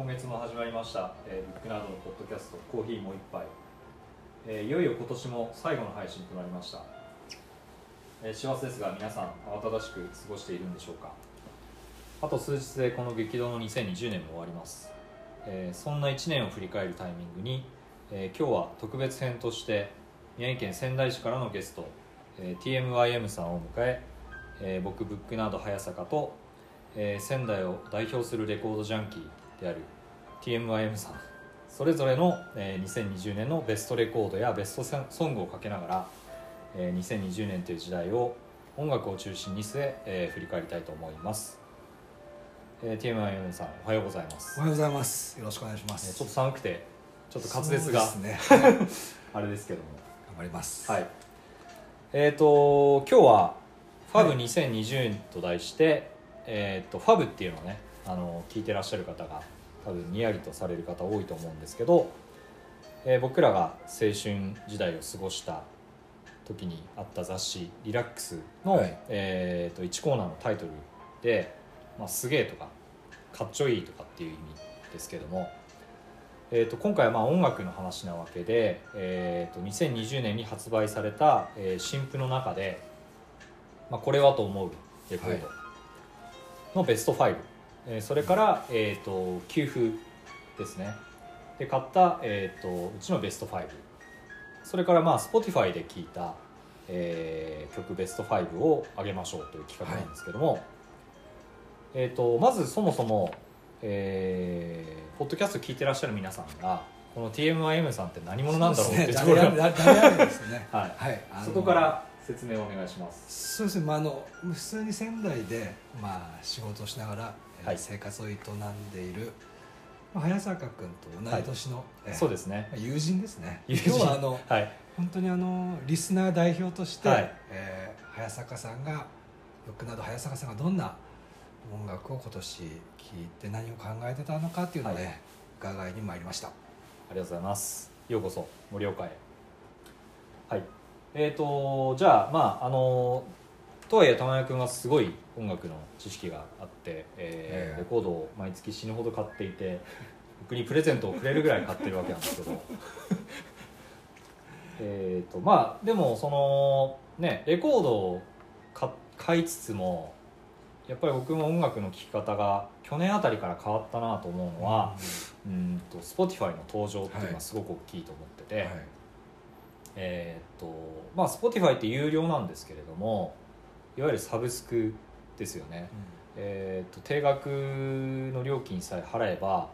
今月も始まりました、えー、ブックナードのポッドキャストコーヒーもう一杯、えーいよいよ今年も最後の配信となりました、えー幸せですが皆さん慌ただしく過ごしているんでしょうか。あと数日でこの激動の2020年も終わります、えーそんな1年を振り返るタイミングに、えー今日は特別編として宮城県仙台市からのゲスト、えー TMYM さんを迎ええー僕ブックナード早坂と、えー仙台を代表するレコードジャンキーである TMYM さんそれぞれの、えー2020年のベストレコードやベストソングをかけながら、えー2020年という時代を音楽を中心に据ええー振り返りたいと思います、えー TMYM さんおはようございます、おはようございます。よろしくお願いします。えーちょっと寒くてちょっと滑舌が、ね。はい頑あれですけども張ります。はいえっ、と今日は「ファブ2020と題して、えー、とファブっていうのをねあの聞いてらっしゃる方が多分にやりとされる方多いと思うんですけど、えー僕らが青春時代を過ごした時にあった雑誌「リラックスの」はい。えー、と1コーナーのタイトルで「まあ、すげえ」とか「かっちょいい」とかっていう意味ですけども、えー、と今回はまあ音楽の話なわけで、えー、と2020年に発売された、えー新譜の中で、まあ、これはと思うレコードのベスト5、えーそれから、えー、と給付ですねで買った、えー、とうちのベスト5それからまあ Spotify で聴いた、えー曲ベスト5を上げましょうという企画なんですけども、えー、とまずそもそも、えーポッドキャスト聞いてらっしゃる皆さんがこの TMIM さんって何者なんだろうっていうところが、ね。はいはい。そこから説明をお願いしますそうですね。まああの普通に仙台でまあ仕事をしながら、えーはい。生活を営んでいる、まあ、早坂君と同い年の、えーそうですね。まあ友人ですね。友人。今日はあのはい。本当にあのリスナー代表として、はい。えー早坂さんがブックなど早坂さんがどんな音楽を今年聴いて何を考えてたのかっていうのをね、はい。伺いに参りました。ありがとうございます。ようこそ。盛岡へ。はい。えーとじゃあまああのとはいえ玉谷君はすごい音楽の知識があって、えーええ。レコードを毎月死ぬほど買っていて 僕にプレゼントをくれるぐらい買ってるわけなんですけど。えーとまあでもそのねレコードを買買いつつもやっぱり僕も音楽の聴き方が去年あたりから変わったなと思うのは、うんと Spotify の登場っていうのはすごく大きいと思ってて、はい。えーっとまあ Spotify って有料なんですけれどもいわゆるサブスクですよね、えーっと定額の料金さえ払えば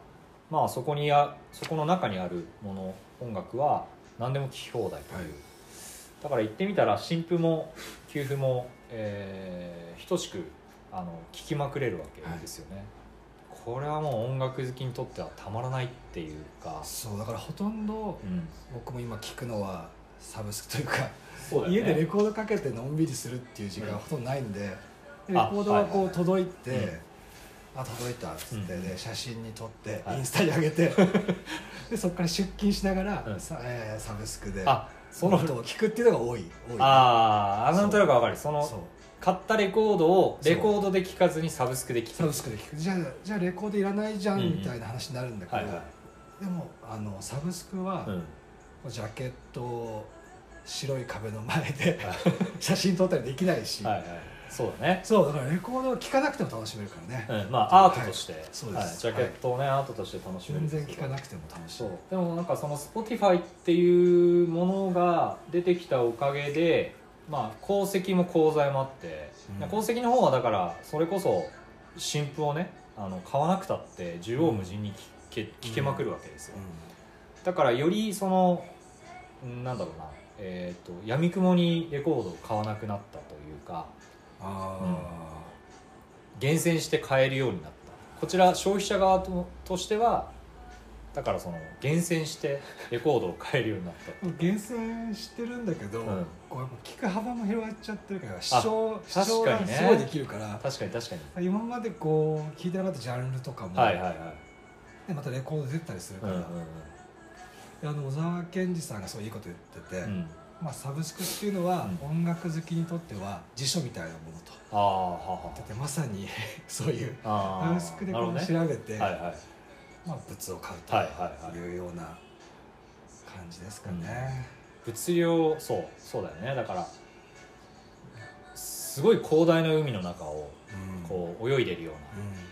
まあそこにあそこの中にあるもの音楽は何でも聴き放題という、はい。だから言ってみたら新譜も給付も、えー等しくあの聴きまくれるわけですよね、これはもう音楽好きにとってはたまらないっていうか、そう。だからほとんどうん、僕も今聞くのはサブスクというかそうだよね。家でレコードかけてのんびりするっていう時間がほとんどないんで、でレあコードがこはいう届いて、うんあ届いたっつって、うん。で写真に撮って、はい。インスタに上げて でそこから出勤しながら、うん。さえーサブスクであその。音を聞くっていうのが多い多い。ああなんとなくわかる。そのそう。買ったレコードをレコードで聴かずにサブスクで聴く。サブスクで聞く。じゃあじゃあレコードいらないじゃんうんうんみたいな話になるんだけど、はいはい。でもあのサブスクは、うん。ジャケットを白い壁の前で 写真撮ったりできないし、はいはい。そうだね。そうだからレコードを聴かなくても楽しめるからね、うんまあアートとして、はい。そうです。はい。ジャケットをね、アートとして楽しめる全然聴かなくても楽しいでもなんかその Spotify っていうものが出てきたおかげでまあ功績も功罪もあって、うん。功績の方はだからそれこそ新譜をねあの買わなくたって縦横無尽に聴け,、聞けまくるわけですよ、だからよりそのんなんだろうなえー、と闇雲にレコードを買わなくなったというかあ厳選して買えるようになった。こちら消費者側ととしてはだからその厳選してレコードを買えるようになった。あ、厳選してるんだけど、うん。こうやっぱ聞く幅も広がっちゃってるから視聴視聴がすごいできるから、確かに確かに。今までこう聞いてなかったジャンルとかも、はいはいはい。でまたレコード出たりするから、うんうんであの小沢健二さんがそういいこと言ってて、うん。うんまあ、サブスクっていうのは、う音楽好きにとっては辞書みたいなものとああははだってまさに そういうあサブスクでこう調べて、はいはい。まあ物を買うはいはいはい。というような感じですかね、物量そうそうだよね。だからすごい広大な海の中をうん。こう泳いでるよううん。な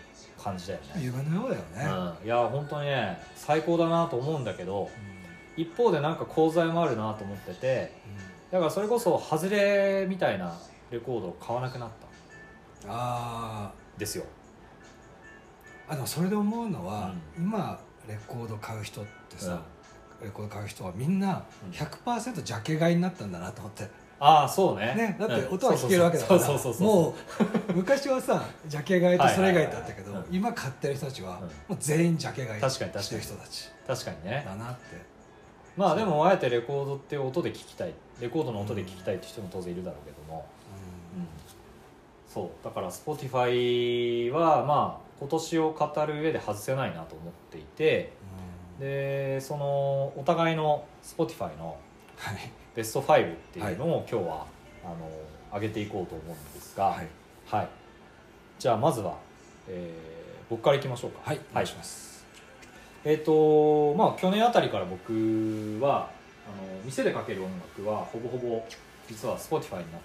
感じだよね、夢のようだよね、うん、いや本当にね最高だなと思うんだけど一方でなんか功罪もあるなと思っててだからそれこそ外れみたいなレコードを買わなくなった。んあですよ。ーあでもそれで思うのは、今レコード買う人ってさ、レコード買う人はみんなうん。100%ジャケ買いになったんだなと思って、ああそうね。ね、だってうん。音は聴けるわけだから。もう昔はさジャケ買いとそれ買いだったけど今買ってる人たちはうん。もう全員ジャケ買いしてる人たち確かにね。だなってまあでもあえてレコードっていう音で聴きたい。レコードの音で聴きたいって人も当然いるだろうけども、うん。そう。だから Spotify はまあ今年を語る上で外せないなと思っていて。でそのお互いの Spotify のはい。ベスト5っていうのを今日は、あの上げていこうと思うんですが、はい。はい。じゃあまずは、えー僕からいきましょうか。はい。お願いしますえっ、とまあ去年あたりから僕はあの店でかける音楽はほぼほぼ実は Spotify になっ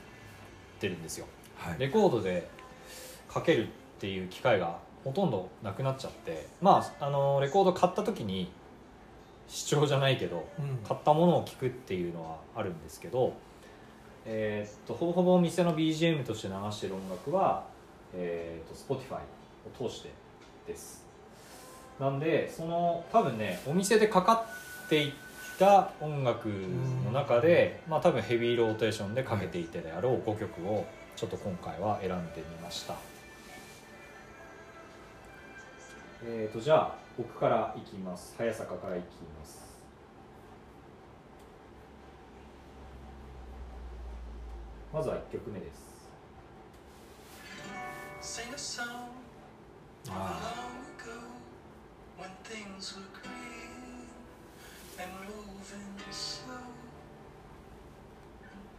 てるんですよ。はい。レコードでかけるっていう機会がほとんどなくなっちゃってまああのレコード買った時に視聴じゃないけどうん。買ったものを聴くっていうのはあるんですけど、えーっとほぼほぼ店の BGM として流してる音楽は、えーっと Spotify を通してですなんでその多分ねお店でかかっていった音楽の中で、まあ多分ヘビーローテーションでかけていてであろう5曲をちょっと今回は選んでみました。えーとじゃあ僕からいきます。早坂からいきます。まずは1曲目です。あ ago when things were green and moving slow.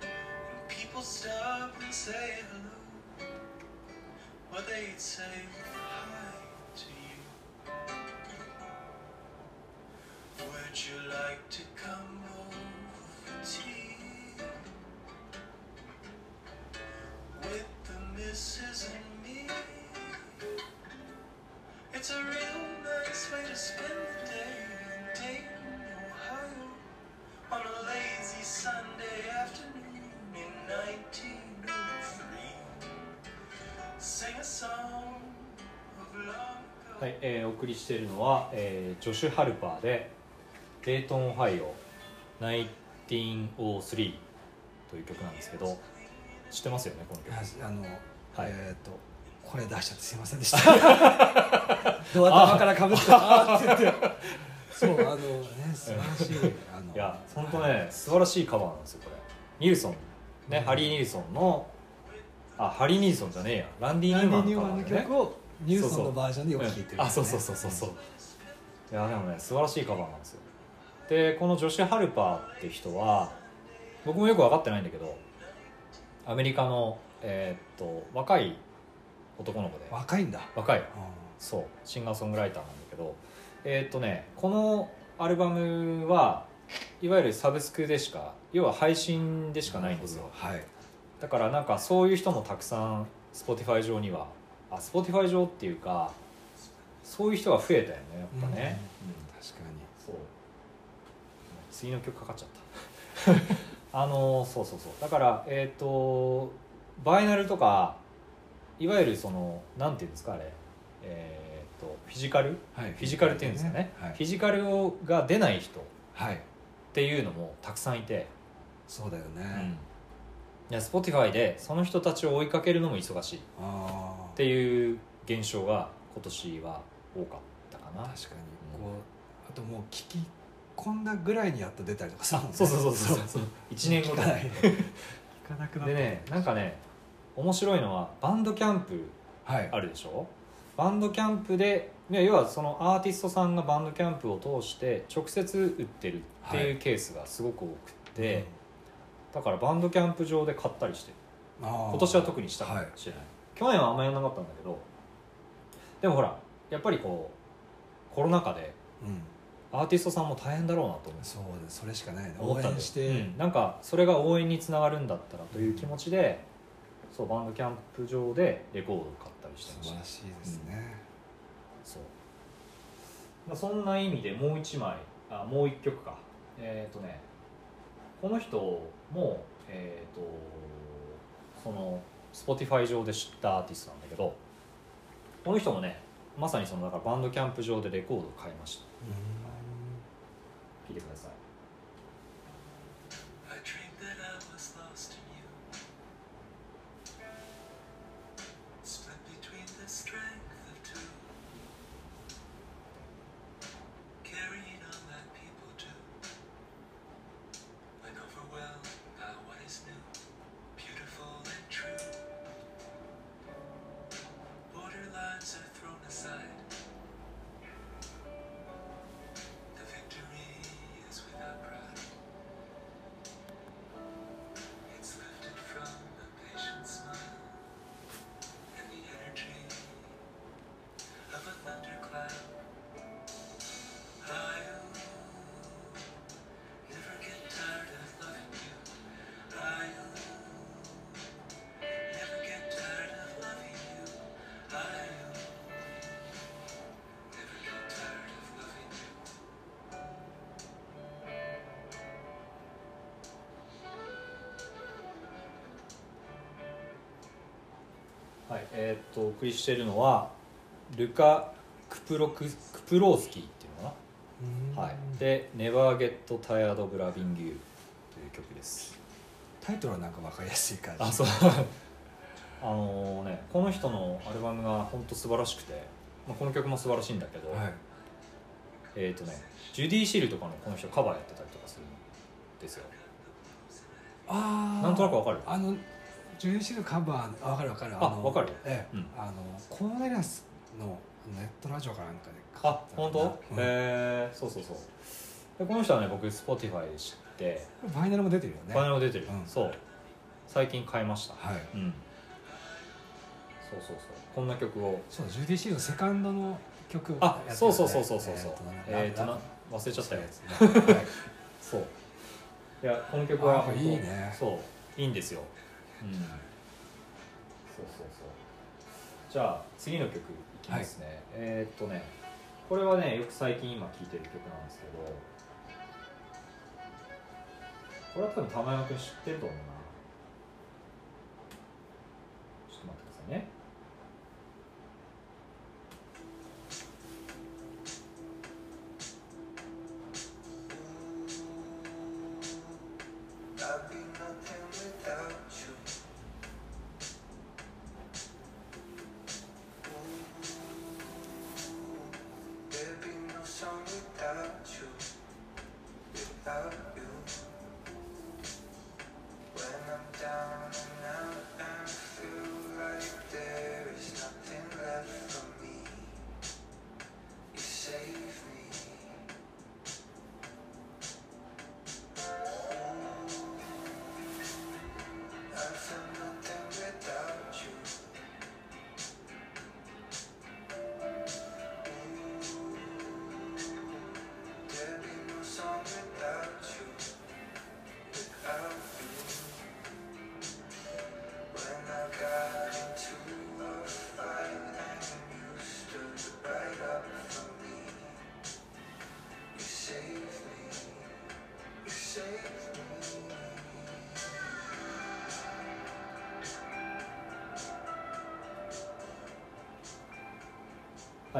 And people stop and say hello. Well, they'd say hi to you. Would you like to come over for tea? with the missus and me. It's a real nice way to spend the day in Dayton, Ohio, on a lazy Sunday afternoon in 1903. Sing a song of long ago. はい、えーお送りしているのは、えージョシュ・ハルパーで「デイトン・オハイオ1903」という曲なんですけど知ってますよねこの曲あの、はいえっ、とこれ出しちゃってすいませんでした。ドア頭からかぶってあーって言って。そうあのね素晴らしい あの。いや本当ね素晴らしいカバーなんですよこれ。ニルソン。ね、うん。ハリー・ニルソンのあハリー・ニルソンじゃねえや。ランディ・ニューマンューマンのカバーでねの曲をニューソンのバージョンでよく聴いてる、うんあそうそうそうそうそう。いやでもね素晴らしいカバーなんですよ。でこのジョシュ・ハルパーって人は僕もよく分かってないんだけどアメリカの、えーっと若い男の子で。若いんだ、若い。うん。そう。シンガーソングライターなんだけど。えーっとねこのアルバムはいわゆるサブスクでしか要は配信でしかないんですよ。はい。だからなんかそういう人もたくさん Spotify 上には。あ Spotify 上っていうかそういう人が増えたよねやっぱね、うん確かそう。次の曲かかっちゃった。あのそうそうそう。だからえっ、とバイナルとかいわゆるそのなんていうんですかあれ。えっ、とフィジカル？に、はい、フィジカルっていうんですかね、はい。フィジカルをが出ない人っはい、ていうのもたくさんいて、そうだよね、うん。いや Spotify でその人たちを追いかけるのも忙しい。っていう現象が今年は多かったかな。確かに。こうあともう聞き込んだぐらいにやっと出たりとかするもんね。そうそうそうそうそう。1年後聞かない。聞かなくなった。でねなんかね面白いのはバンドキャンプはい。あるでしょ？バンドキャンプで要はそのアーティストさんがバンドキャンプを通して直接売ってるっていうケースがすごく多くって、だからバンドキャンプ場で買ったりしてる。今年は特にしたかもしれない、去年はあんまやんなかったんだけどでもほらやっぱりこうコロナ禍でうん。アーティストさんも大変だろうなと思う。そうです。それしかないね。応援して、うん。なんかそれが応援につながるんだったらという気持ちで、そうバンドキャンプ場でレコードを買ったりしてました。素晴らしいですね、そう。まあそんな意味でもう一枚あもう一曲か。えっ、とねこの人もえっ、とその Spotify 上で知ったアーティストなんだけどこの人もねまさにそのだからバンドキャンプ場でレコードを買いました。聴いてくださいえーっとお送りしているのはルカ・クプロククプロースキーっていうのかうん。な、はい、で「Never Get Tired of Loving You」という曲です。タイトルはなんか分かりやすい感じ。あそう。あのねこの人のアルバムが本当素晴らしくて、まあ、この曲も素晴らしいんだけど、はい。えっ、とねジュディ・シールとかのこの人カバーやってたりとかするんですよ。ああなんとなくわかる？あのジュディシールカバーあ分かる分かる。あのわかる。ええ、うん。あのコーネリアスのネットラジオかなんかであ本当、うん。へえそうそうそう。でこの人はね僕 Spotify で知って。ファイナルも出てるよね。バナナ出てる、うん。そう。最近買いました。はい。うん。そうそうそう。こんな曲を。そうジュディシールのセカンドの曲をあそうそうそうそうそうそう。えっ、とな忘れちゃったやつね。はい。そう。いやこの曲はいいね。そう。いいんですよ。うんそうそうそう。じゃあ次の曲いきますね、えーっとねこれはねよく最近今聴いてる曲なんですけどこれは多分玉山君知ってると思うな。ちょっと待ってくださいね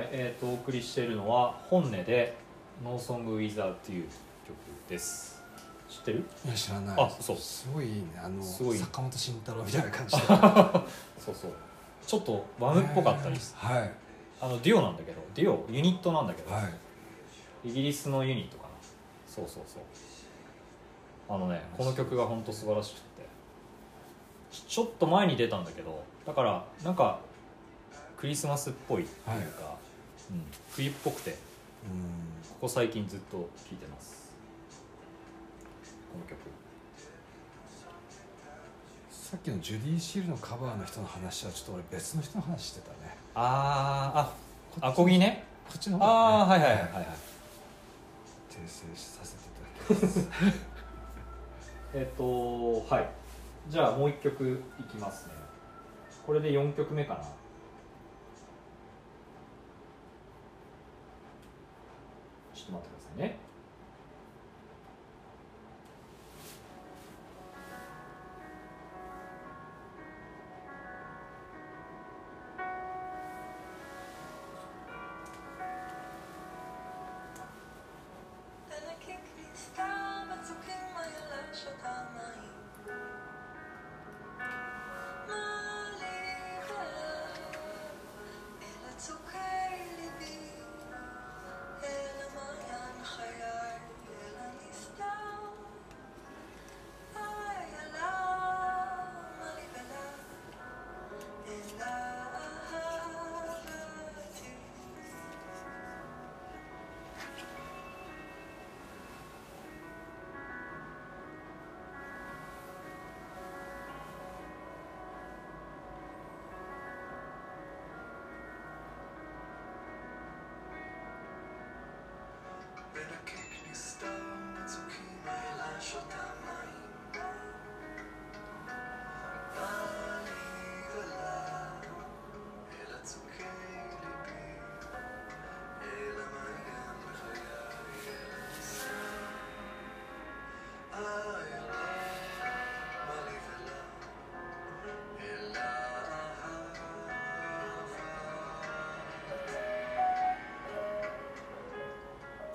はい、えー、とお送りしているのは本音で「No Song Without You」曲です。知ってる？いや知らない。あそう。すごいいいね。あのすごい。坂本慎太郎みたいな感じで。そうそう。ちょっとワムっぽかったりす。るはい。あのデュオなんだけどデュオユニットなんだけど、はい。イギリスのユニットかな。そうそうそう。あのねこの曲が本当素晴らしくて。ちちょっと前に出たんだけどだからなんかクリスマスっぽいっていうか、うん、冬っぽくてうん。ここ最近ずっと聴いてます。この曲。さっきのジュディ・シールのカバーの人の話はちょっと俺別の人の話してたね。あーあアコギね。こっちの方ああがねはいはいはい。はい訂正させていただきます。えっとはい。じゃあもう一曲いきますね。これで4曲目かなちょっと待ってくださいね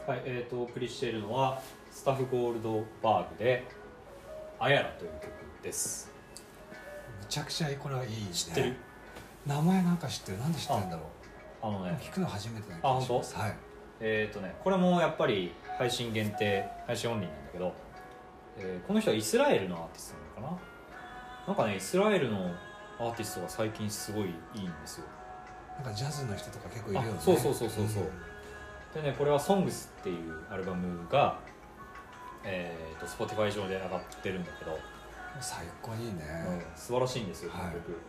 はい、えー、とお送りしているのはスタッフゴールドバーグで「あやら」という曲です。むちゃくちゃこれはいいね。知ってる？名前なんか知ってる？なんで知ってるんだろあのね。う聞くの初めてな気がしますはい。えっ、とねこれもやっぱり配信限定配信オンリーなんだけど、えーこの人はイスラエルのアーティストなのかな？なんかねイスラエルのアーティストが最近すごいいいんですよ。なんかジャズの人とか結構いるよね。あそうそうそうそうそう。んんでねこれは「SONGS」っていうアルバムがえー、と Spotify 上で上がってるんだけど、最高にいいね。うん素晴らしいんですよこのはい曲、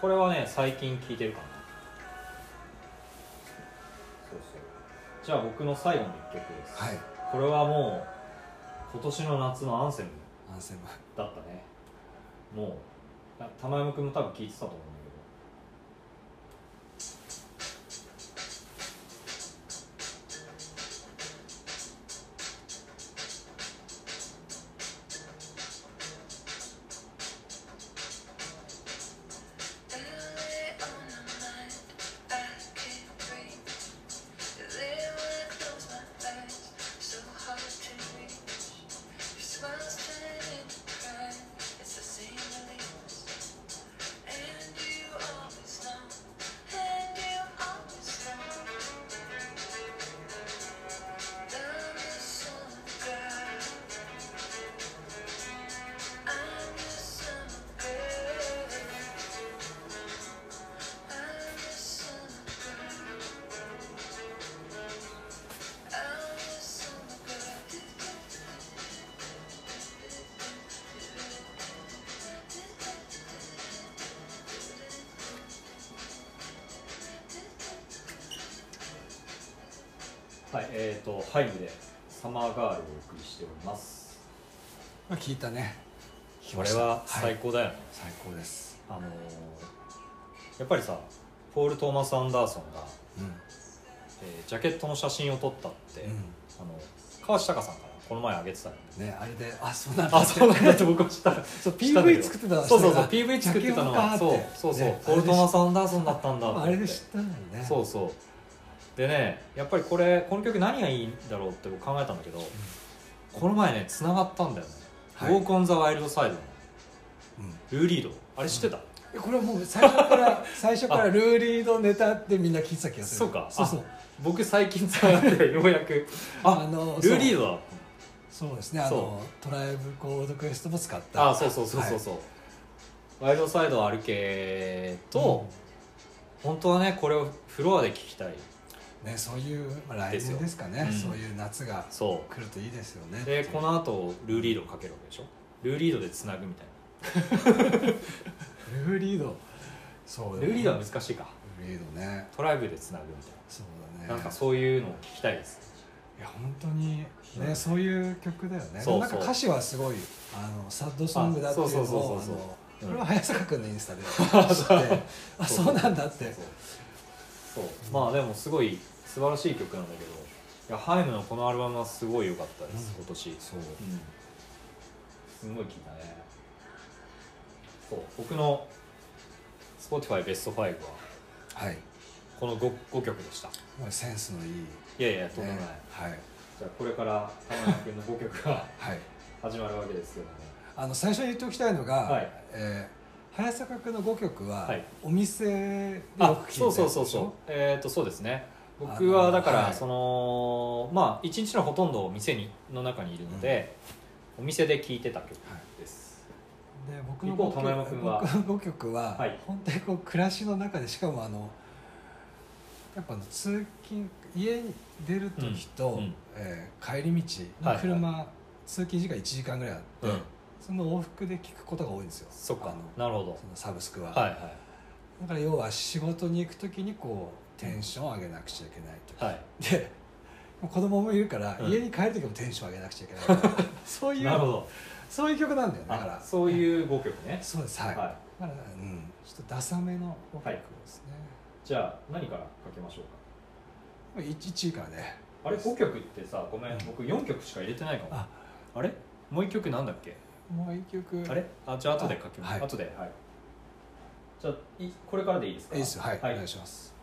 これはね最近聴いてるかな。そうそう。じゃあ僕の最後の一曲です、はい。これはもう今年の夏のアンセムアンセム。だったね。もうあ玉山君も多分聴いてたと思ういたね。これは最はい。高だよね、最高です。あのーやっぱりさポール・トーマス・アンダーソンが、うん。えージャケットの写真を撮ったって、うあの川内隆さんからこの前あげてたよね。あれであそうなんだ。あそうなんだって僕は知った。そう PV ど。作ってたそうそうそうあ PV 作ってたのは。そうそうそう、ねポール・トーマス・アンダーソンだったんだあれで知ったんだよね。そうそう。でねやっぱりこれこの曲何がいいんだろうって僕考えたんだけど、この前ね繋がったんだよね「はい。Walk on the Wild Side」のうん。ルー・リード。あれ知ってた、えこれはもう最初から 最初からルーリードネタってみんな聞いてた気がする。そうか。そうそう。僕最近繋がってようやく。ああのルー・リードだそうですね。あそのトライブコードクエストも使った。あそうそうそうそうそう、ワイルドサイドを歩けと、本当はねこれをフロアで聴きたいねそういう、まあ、来年ですかね。うんそういう夏がそ来るといいですよね。うでこの後ルーリードをかけるわけでしょルーリードでつなぐみたいな。ルーリード。そうルーリードは難しいか。ルーリードね。トライブでつなぐみたいそうだね。ななんかそういうのを聞きたいです。いや本当にね、うん。そういう曲だよね。なんか歌詞はすごいあのサッドソングだっていうのあそうそうそうそうをあのう。んこれは早坂君のインスタで知って あそうなんだって。そう。まあでもすごい素晴らしい曲なんだけどいやハイムのこのアルバムはすごい良かったです、うん。今年。そう。うん。すごい聴いたね。そう僕の Spotify ベスト5ははい。この 5, 5曲でした。センスのいい、ね、いやいやとんでもない、はい。じゃあこれから玉山君の5曲がはい。始まるわけですけども。あの最初に言っておきたいのが、はい。えー早坂君の5曲は、はい。お店でよあく聴いてそうそうそうそう。えっ、とそうですね僕はだから、はい。そのまあ一日のほとんどを店にの中にいるので、お店で聴いてた曲です、で僕の一方5玉山君は。曲僕の5曲は、はい。本当にこう暮らしの中でしかもあのやっぱ通勤家に出る時と、うえー帰り道はいの車、通勤時間1時間ぐらいあって、うん。その往復で聞くことが多いんですよ。そっか。あのなるほど。そのサブスクは、はいはい。だから要は仕事に行く時にこうテンションを上げなくちゃいけないとはい。で子供もいるから、うん。家に帰る時もテンション上げなくちゃいけない。そういうそういう曲なんだよねだから。あそういう5曲ね。そうですはい、はい。だからうん。ちょっとダサめの曲ですね、じゃあ何からかけましょうか？1, 位からね。あれ5曲ってさごめんうん。僕4曲しか入れてないかも。ああれ？もう1曲なんだっけ？もう一曲。あれ？あじゃあ後で書きます、はい。後ではい。じゃあいこれからでいいですか？いいですよはい、はい。お願いします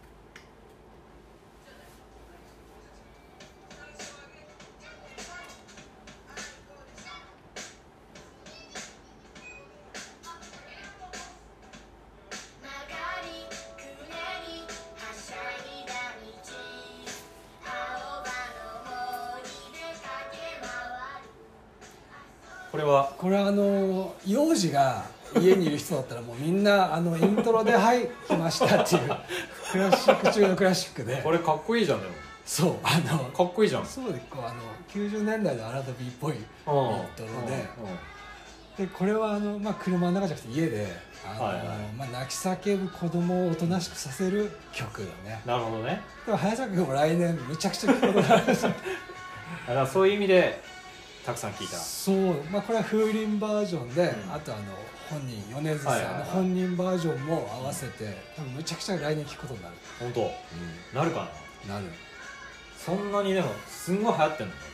が家にいる人だったらもうみんなあのイントロで「はい来ました」っていう。クラシック中のクラシックで。これかっこいいじゃんでも。そうあのかっこいいじゃん。そうでこうあの90年代のアラドビーっぽいイントうんロで。うんでこれはあの、まあ、車の中じゃなくて家であの、はいはい。まあ、泣き叫ぶ子供をおとなしくさせる曲だね。なるほどね。でも早坂君も来年むちゃくちゃ聴くことが あるしだからそういう意味でたくさん聞いた。そう、まあ、これは風鈴バージョンで、ん。あとあの本人米津さんの本人バージョンも合わせて、多分むちゃくちゃ来年聴くことになる、本当？なるかな？なる。そんなにでもすんごい流行ってんのやっ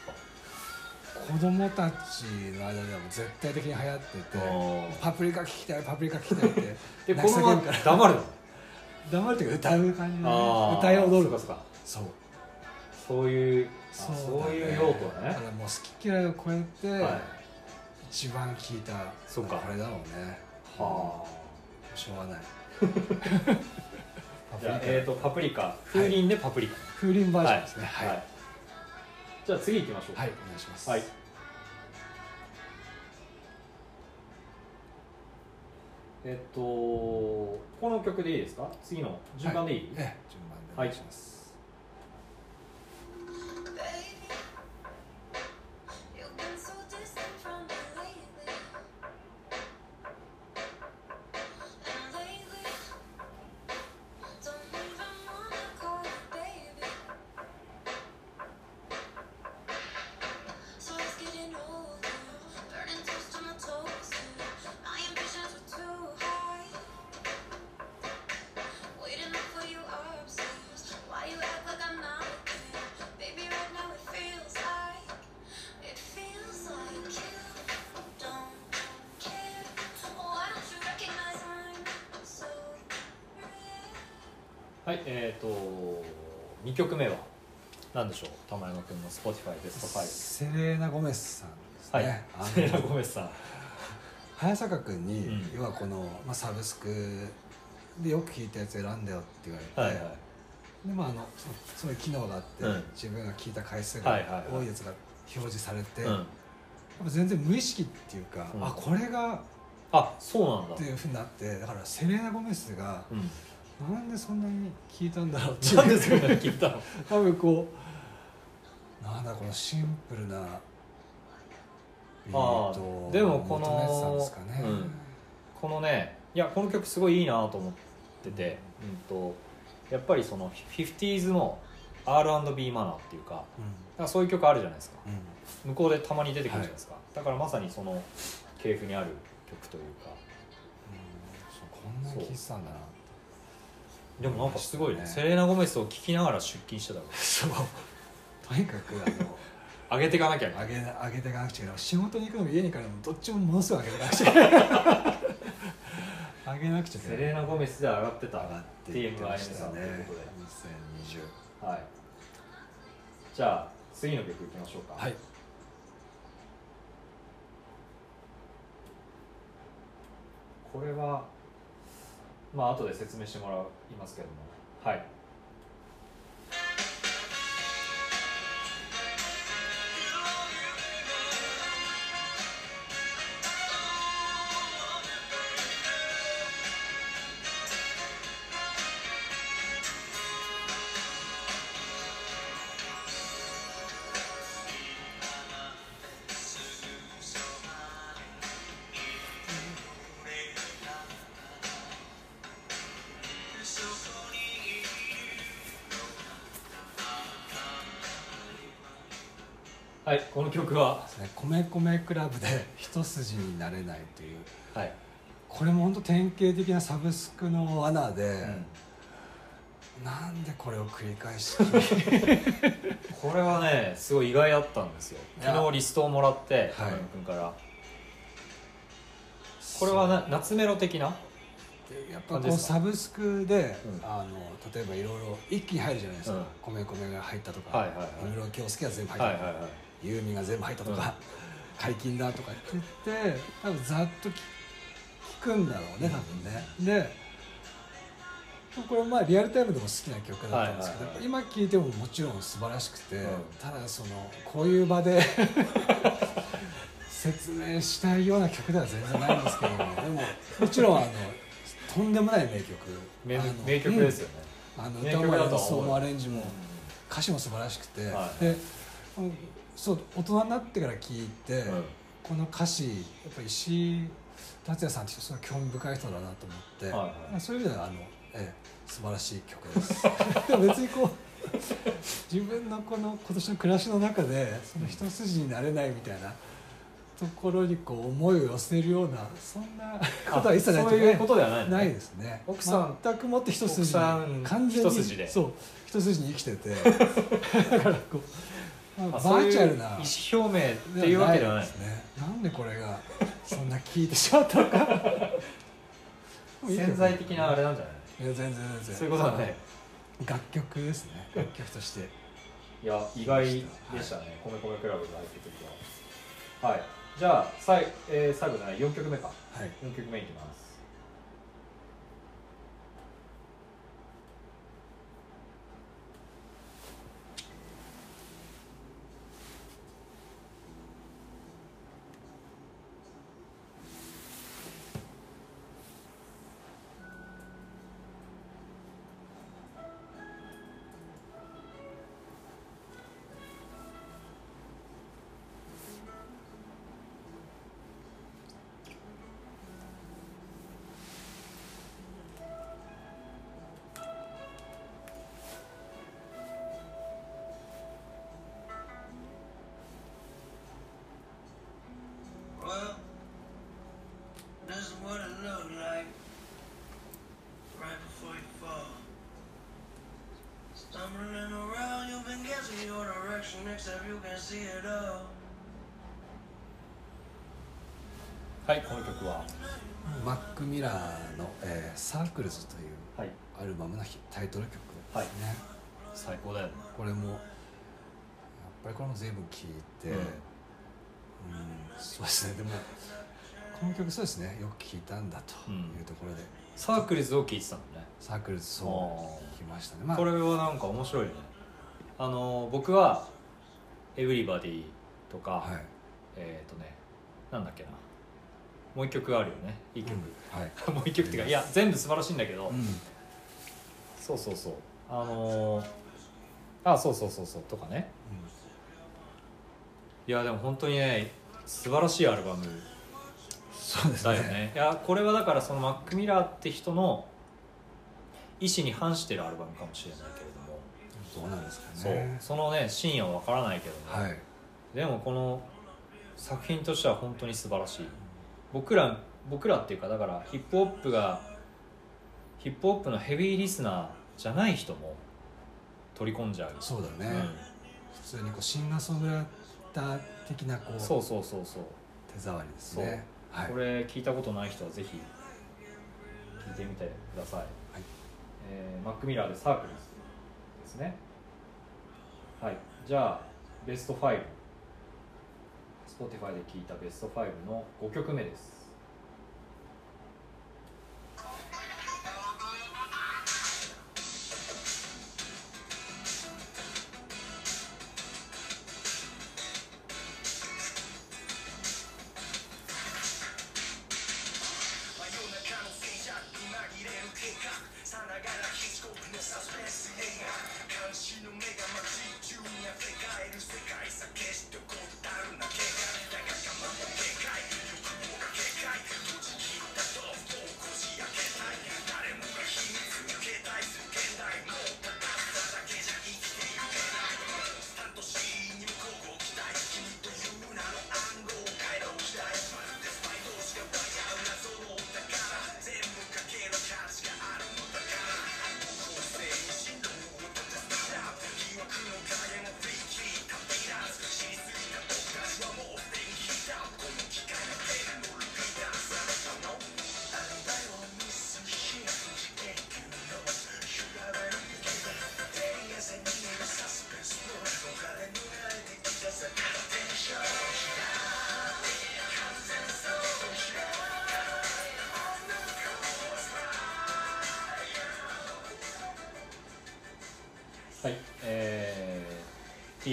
子供たちの間ではもう絶対的に流行っててぱうんパプリカ聴きたいパプリカ聴きたいって で泣このままき叫ぶから黙るの？黙るっていうか歌う感じで、歌い踊る。そうかそうか。そう。そういうあそういう用途だね。だからもう好き嫌いを超えて、はい。一番聴いたそっか。これだろうね。はしょうがない。あ じゃあえっとパプリカ。風鈴でパプリカ。風鈴バージョンですね。はい、はい。じゃあ次行きましょう。はい、お願いします。はい。えっとこの曲でいいですか？次の順番でいい、ええ、順番でお願いします。君の Spotify ベスト5セレーナ・ゴメスさんですはい、ね。あのセレナ・ゴメスさん。早坂君に、うん。要はこの、まあ、サブスクでよく聞いたやつ選んだよって言われて、はいはい。でまああのそそういう機能があって、うん。自分が聞いた回数がはいはいはい。多いやつが表示されて、うん、やっぱ全然無意識っていうか、うん。あこれがあそうなんだ。っていうふうになってだからセレーナ・ゴメスがうん、なんでそんなに聞いたんだろうっていう。なんでそんなに聞いたの？多分こうなんだこのシンプルなビーあトーでもこのうん。このねいやこの曲すごいいいなと思ってってて、うんとやっぱりその 50s の R&B マナーっていうかなんかそういう曲あるじゃないですか。うん。うん向こうでたまに出てくるじゃないですか、だからまさにその系譜にある曲というか。そうこんなに聴いてたんだ。なでもなんかすごいね。ね。セレーナ・ゴメスを聴きながら出勤してたわけ。そうとにかくあの上げていかなきゃ。ね上げな上げていかなくちゃ。いけない仕事に行くのも家に帰るのもどっちもものすごい上げていかなくちゃいけない上げなくちゃいけないセレーナ・ゴメスで上がってた上がっていってましたね。TMIN さんということで2020はい。じゃあ次の曲いきましょうか。はい。これはまあ後で説明してもらいますけども。はいはいこの曲は。米米クラブで一筋になれないという。はい、これも本当典型的なサブスクの罠で、なんでこれを繰り返し これはねすごい意外だったんですよ。昨日リストをもらってはい。山山君から。これはな夏メロ的な？やっぱこうサブスクで、うん。あの例えばいろいろ一気に入るじゃないですか、うん。米米が入ったとか、はいはいはい。小室京介が全部入ったとか、はいはいはいユーミンが全部入ったとか、解禁だとか言って多分ざっと聞聞くんだろうね多分ね、でこれまあリアルタイムでも好きな曲だったんですけど、今聴いてももちろん素晴らしくて、うん。ただそのこういう場で 説明したいような曲では全然ないんですけども でももちろんあのとんでもない名曲。名あの名曲ですよね、うん。あの名歌も演奏もアレンジも歌詞も素晴らしくて、はいでうんそう大人になってから聴いて、うん。この歌詞やっぱり石井達也さんって人すごい興味深い人だなと思って、はいはい。まあそういう意味ではあの、ええ、素晴らしい曲です。でも別にこう自分のこの今年の暮らしの中でその一筋になれないみたいなところにこう思いを寄せるようなそんなことは一切ないそういうことではないのね。ないですね。奥さん全くもって一筋完全に一筋で。そう一筋に生きてて。だからこう、まあ、バーチャルな。意思表明っていうわけではない。ですね。なんでこれがそんな聞いてしまったのか。潜在的なあれなんじゃない？いや全然全然。そういうことはね。楽曲ですね。楽曲として。いや意外でしたね、米米クラブが入ってる時は。はい。じゃあさい、えー最後じゃない。4曲目か。はい。4曲目いきます「direction, except you can see it all. はいこの曲は？マック・ミラーの、えー Circles」というはい。アルバムのタイトル曲ですね、最高だよね。これもやっぱりこれも随分聴いて、ううんんそうですね。でもこの曲そうですね。よく聴いたんだというところで、 Circles を聴いてたのね。 Circles そう聴きましたね、まあ、これはなんか面白いねあの僕は「エブリバディ」とか、はい。えっ、とねなんだっけな。もう一曲あるよねいい曲、はい、もう一曲っていうかいや全部素晴らしいんだけど、うん。そうそうそう。あのーあそうそうそうそうとかね。いやでも本当にね素晴らしいアルバムそうですね。だよね。いやこれはだからそのマック・ミラーって人の意思に反してるアルバムかもしれないけれども、どうなんですかそう。ねそのね真意は分からないけども、はい。でもこの作品としては本当に素晴らしい。僕ら僕らっていうかだからヒップホップがヒップホップのヘビーリスナーじゃない人も取り込んじゃう。そうだね、うん。普通にこうシンガーソングライター的なこうそうそうそうそう。手触りですね。はい。これ聞いたことない人はぜひ聞いてみてください、はい。えーマックミラーでサークルズですねはい。じゃあベスト 5Spotify で聞いたベスト5の5曲目です。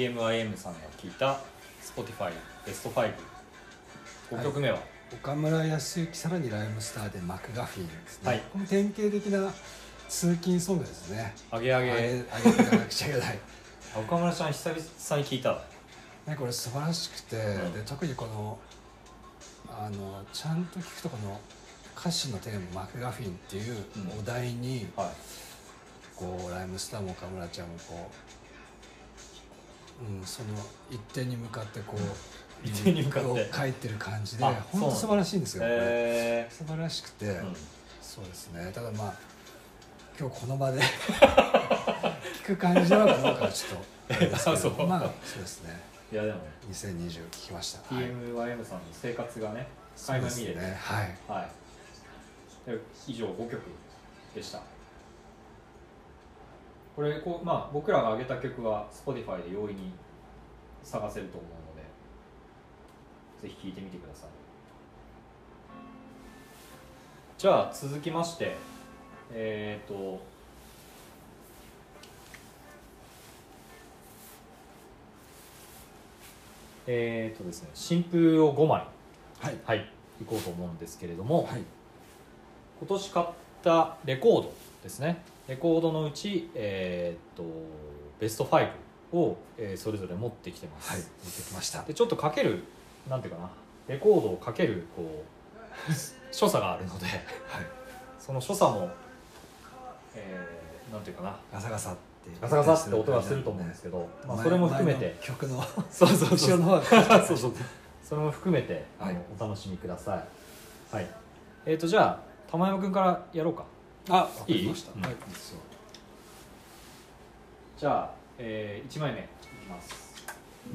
TMIM さんが聞いた Spotify ベスト55曲目は、岡村康之さらにライムスターでマクガフィンですね、はい。この典型的な通勤ソングですね。あげあげ。あげあげていかなくちゃいけない。岡村ちゃん久々に聞いた。ねこれ素晴らしくて、ん。で特にこのあのちゃんと聞くとこの歌詞のテーマ「マクガフィン」っていううん。お題に、はい。こうライムスターも岡村ちゃんもこう、うん、その一点に向かってこう 一点に向かって。を書いてる感じであ本当素晴らしいんですよ、これ。え素晴らしくて、ん。そうですね。ただまあ今日この場で 聞く感じなのかどうかはちょっとあれですけど あそう。まあそうですね。いやでも。ね2020聞きました、はい。TMYM さんの生活がね垣間見れて、ねはい。はい。で以上5曲でしたこれこう、まあ、僕らが上げた曲は Spotify で容易に探せると思うのでぜひ聴いてみてください。じゃあ続きましてえっ、とえっ、とですね新風を5枚。はい。はい。いこうと思うんですけれども、はい。今年買ったレコードですねレコードのうち、えーっとベスト5を、えーそれぞれ持ってきてます、はい見てきました。でちょっとかけるなんていうかな。レコードをかけるこう 所作があるのではい。その所作も、えーなんていうかな。ガサガサってガサガサって音がすると思うんですけど、まあ、それも含めて。前の曲の そうそう後ろの そうそう。それも含めて、はい。お楽しみください。はい。えー、とじゃあ玉山君からやろうかあいい？じゃあ、え1枚目いきます「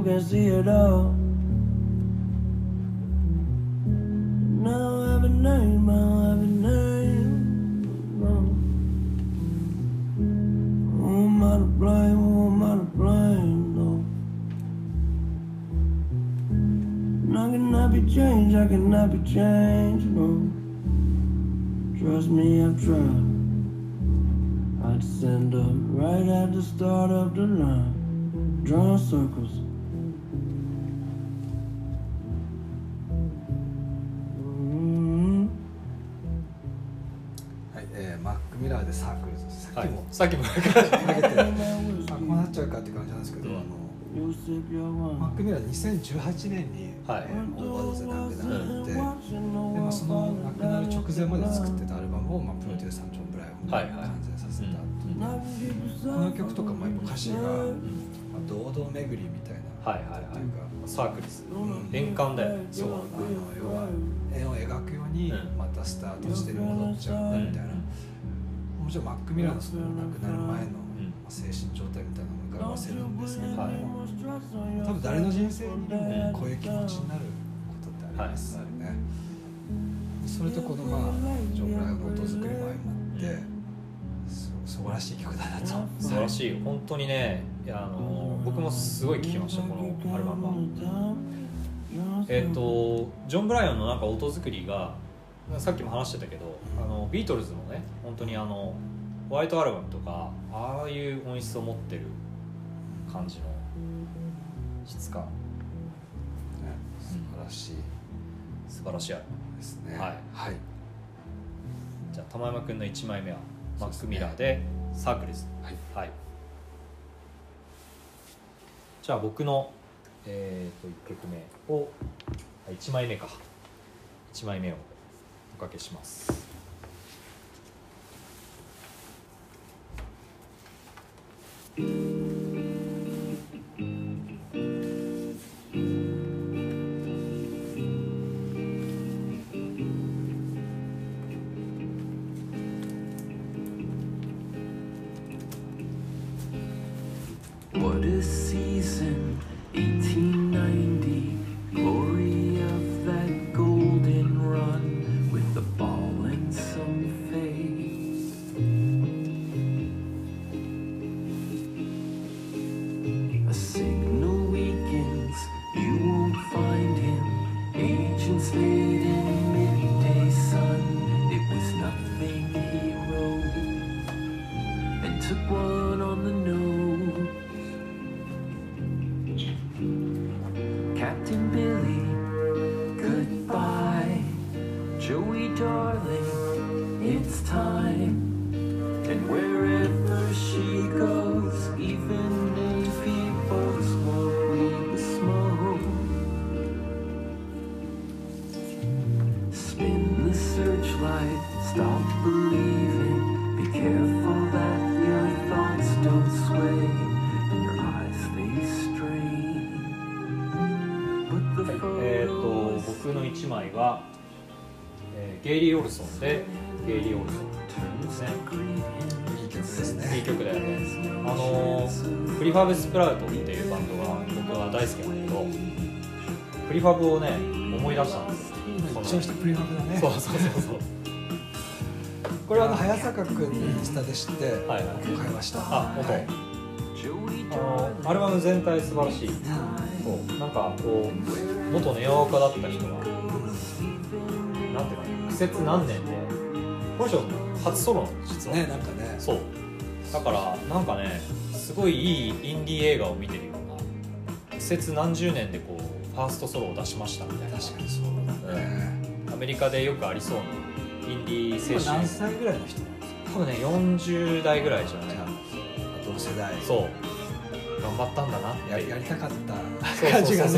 you can see it all. なんですけど、うん。あの You sip your マ.ックミラー2018年に、はい。えーオーバードーズで亡くなられて、ででまあ、その亡くなる直前まで作ってたアルバムを、まあ、プロデューサーのジョン・ブライアンが完成させたっていう、ここの曲とかもやっぱ歌詞が、まあ、堂々巡りみたいな、はいはいはい。っていうかサークルス。うん。円環だよね。そう。あの要は絵を描くようにうん。またスタートして戻っちゃうみたいな、もちろんマック・ミラーのその亡くなる前の、精神状態みたいなのも伺わせるんですけども、はい。多分誰の人生にでもこういう気持ちになることってありますよね、それとこのまあジョン・ブライアンの音作りも相まってす素晴らしい曲だなと。素晴らしい。本当にねいやあの僕もすごい聴きましたこのアルバムは。えっ、とジョン・ブライアンのなんか音作りがさっきも話してたけどあのビートルズのね本当にあのホワイトアルバムとかああいう音質を持ってる感じの質感。ね素晴らしい。素晴らしいアルバムですね。はい。はい、じゃあ玉山君の1枚目はマック・ミラーで「サークルズ」はい。はい。じゃあ僕の、えー、と1曲目を1枚目か。1枚目をおかけします「What ゲイリー・オルソンで「ゲイリー・オルソン」ですねいい曲ですねいい曲だよね。あのープリファブ・スプラウトっていうバンドが僕は大好きなんだけどプリファブをね思い出したんです。よこの一応してプリファブだ。ねそうそうそうそう。これはあの早坂君のインスタで知ってはい。はい買いました。あ本当、はい。あのアルバム全体素晴らしい。そう。なんかこう元ネオアカだった人が苦節何年で。この人初ソロ実は、ねなんかね。そう。だからなんかねすごいいいインディー映画を見てるような苦節何十年でこうファーストソロを出しましたみたいな。確かにそうだね、アメリカでよくありそうなインディー今青春何歳ぐらいの人なんですか？多分ね40代ぐらいじゃない同世代。そう。頑張ったんだなってややりたかった。感じがね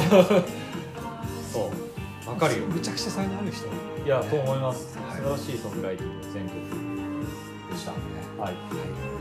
かるよ。むちゃくちゃ才能ある人。いやと思います。素はい晴らしいソングライティング全曲でした。はい「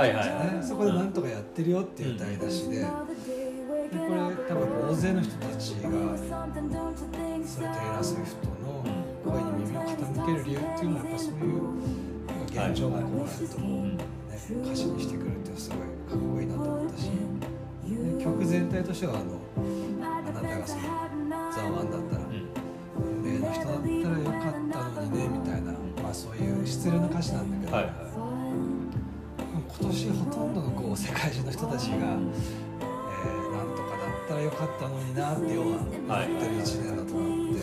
はいはい。はいそこでなんとかやってるよっていう歌い出しで。でこれ多分大勢の人たちがそれテイラー・スウィフトの声に耳を傾ける理由っていうのはやっぱそういう現状もこうやるとこう、ね、歌詞にしてくるっていうのはすごいかっこいいなと思ったし。で曲全体としてはあのあなたがその「ザ・ワンだったらうん。運命の人だったらよかったのにねみたいな、まあ、そういう失礼な歌詞なんだけど、はいはい今年ほとんどのこう世界中の人たちが、えーなんとかだったらよかったのになって要ははい言ってる1年だと思って、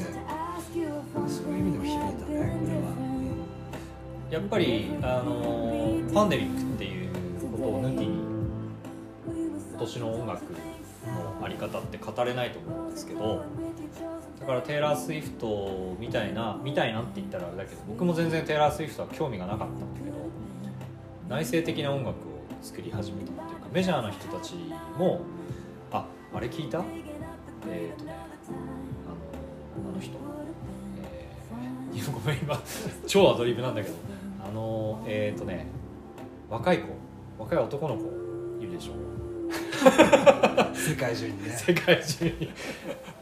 そういう意味でも響いたねこれは、やっぱりあのパンデミックっていうことを抜きに今年の音楽のあり方って語れないと思うんですけどだからテイラー・スウィフトみたいなみたいなって言ったらあれだけど僕も全然テイラー・スウィフトは興味がなかったんだけど内省的な音楽を作り始めたっていうかメジャーな人たちもああれ聞いた？えっ、とねあのあの人。えー、ごめん今 超アドリブなんだけど。あのえっ、とね若い子。若い男の子いるでしょ。世界中にね。世界中に。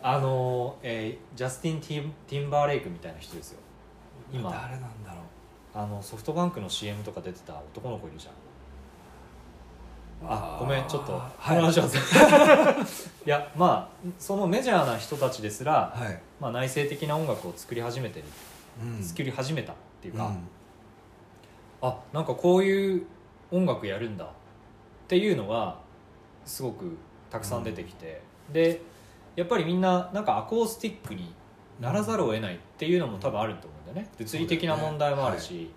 あの、えージャスティン・ティンティンバーレイクみたいな人ですよ。今。誰なんだろうあのソフトバンクの CM とか出てた男の子いるじゃん。あごめんちょっとこはい。いやまあそのメジャーな人たちですら、はい、まあ、内省的な音楽を作り始めてる、うん。作り始めたっていうか、うん。あなんかこういう音楽やるんだっていうのがすごくたくさん出てきて、でやっぱりみんななんかアコースティックにならざるを得ないっていうのも多分あると思う。んだよね。物理的な問題もあるし、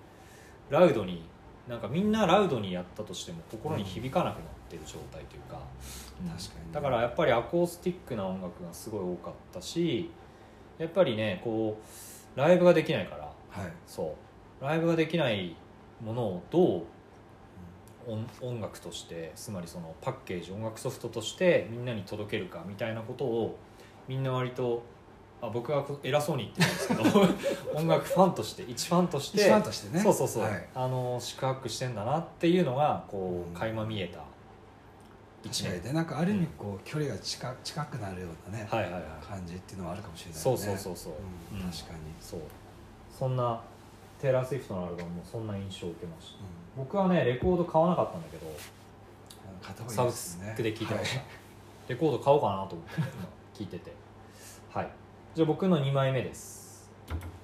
ラウドになんかみんなラウドにやったとしても心に響かなくなってる状態というか、うん確かにだからやっぱりアコースティックな音楽がすごい多かったしやっぱりねこうライブができないから。はい。そう。ライブができないものをどう音音楽としてつまりそのパッケージ音楽ソフトとしてみんなに届けるかみたいなことをみんな割とあ僕は偉そうに言ってるんですけど 音楽ファンとして一ファンとして一ファンとしてね。そうそうそう、はい。あの宿泊してんだなっていうのがこうん。う垣間見えた一年確かにねなんかある意味こう距離が近近くなるようなね、はいはいはい。感じっていうのはあるかもしれないね。そうそうそうそう。うんうん。確かに、そう。そんなテイラー・スウィフトのアルバムもそんな印象を受けました。うん。僕はねレコード買わなかったんだけど買った方がサブいいですね。スクで聞いてました、はい。レコード買おうかなと思って今聞いてて。はいじゃあ僕の2枚目です「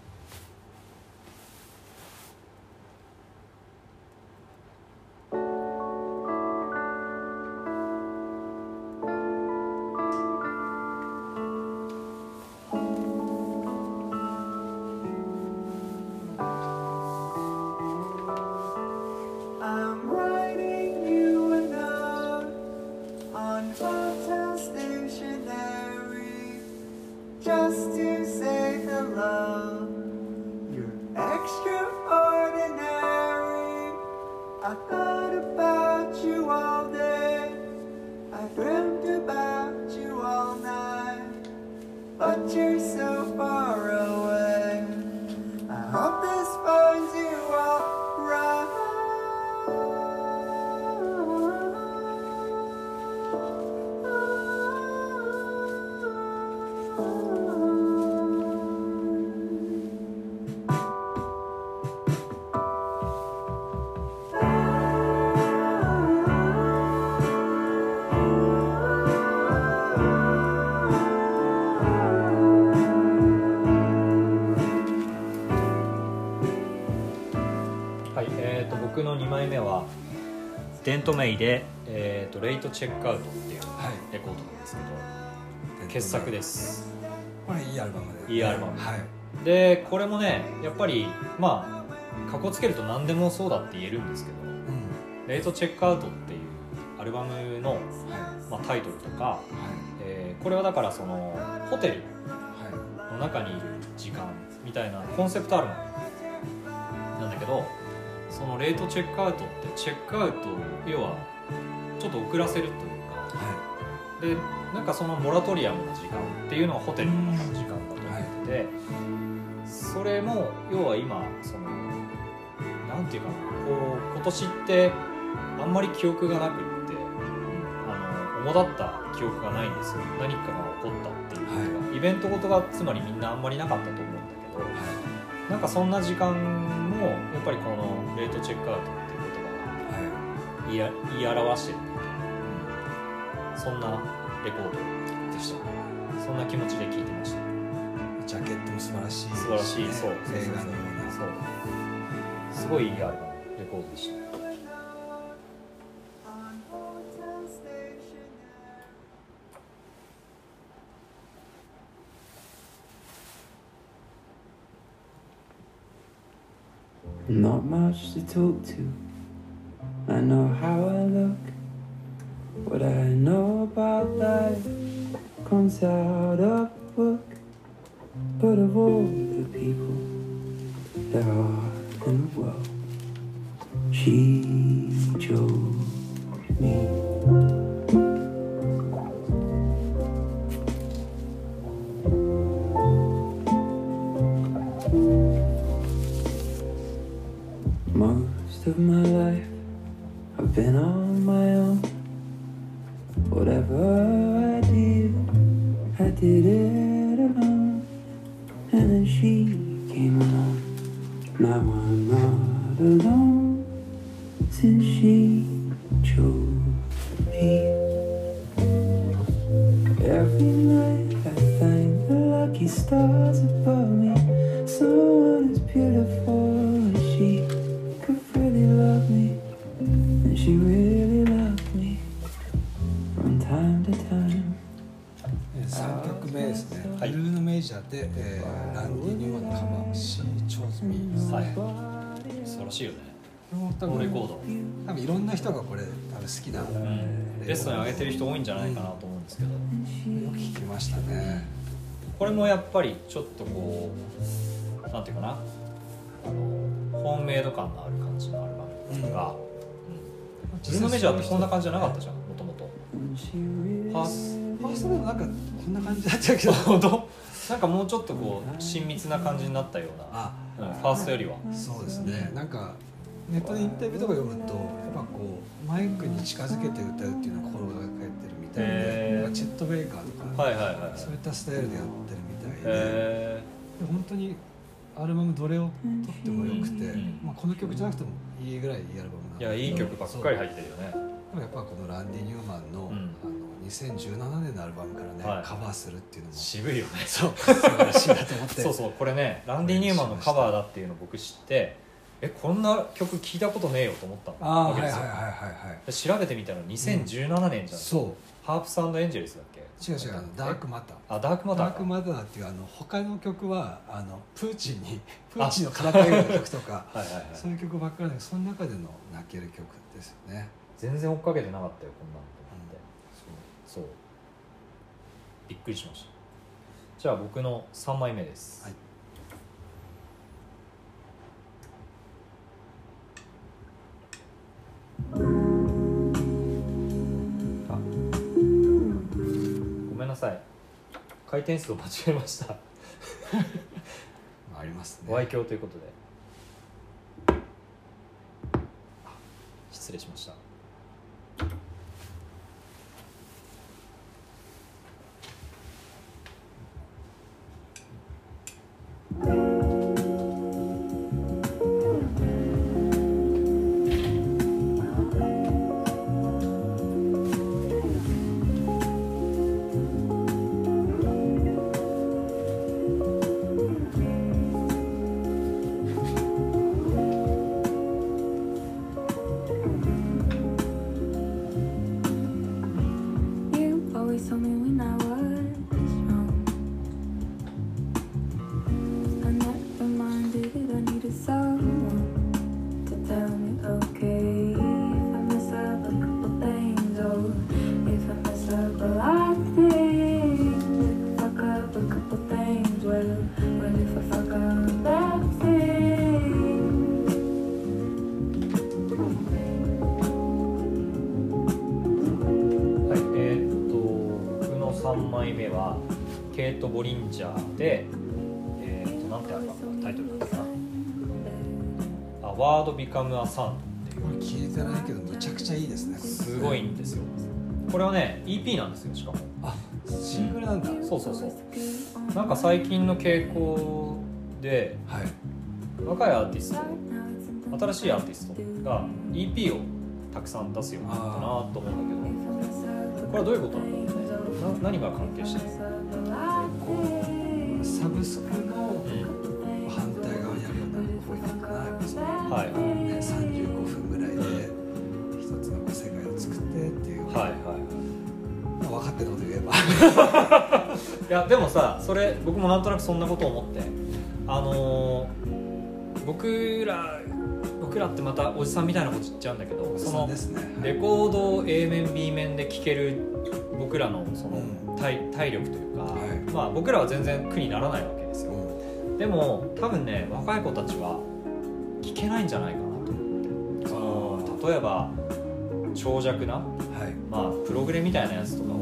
デントメイで、えー、とレイトチェックアウトっていうはい。レコードなんですけど傑作です。これいいアルバムで、いいアルバム。はい。でこれもねやっぱりまあかっこつけると何でもそうだって言えるんですけどうん「レートチェックアウト」っていうアルバムの、はい。まあ、タイトルとか、はえーこれはだからそのホテルい。はの中にいる時間みたいなコンセプトアルバムなんだけどそのレートチェックアウトってチェックアウトを要はちょっと遅らせるというか。い。はでなんかそのモラトリアムの時間っていうのはホテルの中の時間だと思ってて、それも要は今そのなんていうかなこう今年ってあんまり記憶がなくってあの主だった記憶がないんですよ。何かが起こったっていうことが、イベントごとがつまりみんなあんまりなかったと思うんだけど、い。はなんかそんな時間もやっぱりこのレートチェックアウトっていう言葉がいはい言い表してるそんなレコードでした。そんな気持ちで聴いてました。ジャケットも素晴らしいしね、素晴らしい。そう映画のようなそう。すごいいいアルバム。レコードでした Not much to talk to. I know how I look. What I know about life comes out of a book. But of all the people there are in the world, she chose me. Of my life I've been on my own. Whatever I did, I did it alone. And then she came along. Now I'm not alone で、えーランディ・ニューマンのカバー「シー・チョーズ・ミー」はい。素晴らしいよね。これも多このレコー分ド、多分いろんな人がこれ多分好きな、うん、レストに上げてる人多いんじゃないかなと思うんですけど。よく聞きましたね。これもやっぱりちょっとこうなんていうかな。あのホームメイド感のある感じのアルバムが、うん。ブルーノメジャーってこんな感じじゃなかったじゃんもともと。ファース。ファーストでもなんかこんな感じだったけど なんかもうちょっとこう親密な感じになったような、あ。うん、ファーストよりは。そうですね。なんかネットでインタビューとか読むとやっぱこうマイクに近づけて歌うっていうのを心がけてるみたいでなんかチェット・ベイカーとか、はいはいはいそういったスタイルでやってるみたいで,、へで本当にアルバムどれを撮ってもよくて、うん。まあ、この曲じゃなくてもいいぐらいいいアルバムなんえいやいい曲ばっかり入ってるよね。でもやっぱこのランディ・ニューマンの,、うん2017年のアルバムからね、はい。カバーするっていうのも。渋いよね。そう。素晴らしいなと思って。そうそう。これねランディ・ニューマンのカバーだっていうのを僕知ってえこんな曲聞いたことねえよと思ったああはいはいはいはいはい。で調べてみたら2017年じゃん、そハープスエンジェルスだっけ？う違う。違うあのダークマター。あダークマターか。ダークマターっていうあの他の曲はあのプーチンに プーチンのからかいような曲とかはいはいはい。そういう曲ばっかりだけどその中での泣ける曲ですよね。全然追っかけてなかったよこんなのそう。びっくりしました。じゃあ僕の3枚目です、はい。あ。ごめんなさい。回転数を間違えました。まあありますね。ご愛嬌ということで。あ失礼しました あワード・ビカム・ア・サウンド」これ聞いてないけどむちゃくちゃいいですね。すごいんですよ。これはね EP なんですよしかも。あシングルなんだ、そうそうそう。なんか最近の傾向ではい。若いアーティスト新しいアーティストが EP をたくさん出すようになったなと思うんだけど。これはどういうことなんだろうねな何が関係してる？こうサブスクのはい。ね、35分ぐらいで一つの世界を作ってっていう、はいはい。まあ分かってること言えば。いやでもさそれ僕もなんとなくそんなことを思って。あのー僕ら僕らってまたおじさんみたいなこと言っちゃうんだけどそのレコードを A 面 B 面で聴ける僕らのそのうん。体体力というか、はい。まあ僕らは全然苦にならないわけですよ。でも多分ね若い子たちは聴けないんじゃないかなと思って。その例えば長尺な、はい。まあ、プログレみたいなやつとかを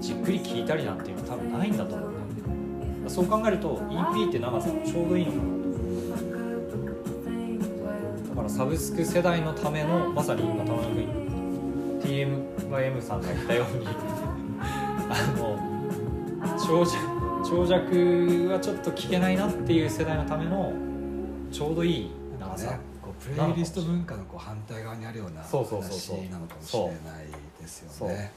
じっくり聴いたりなんていうのは多分ないんだと思うんだよねそう考えると EP って長さがちょうどいいのかな。とだからサブスク世代のためのまさに今玉山君 TMYM さんが言ったように あの長尺長尺はちょっと聞けないなっていう世代のためのちょうどいい長さ、ね。こうプレイリスト文化のこう反対側にあるような話なのかもしれないですよね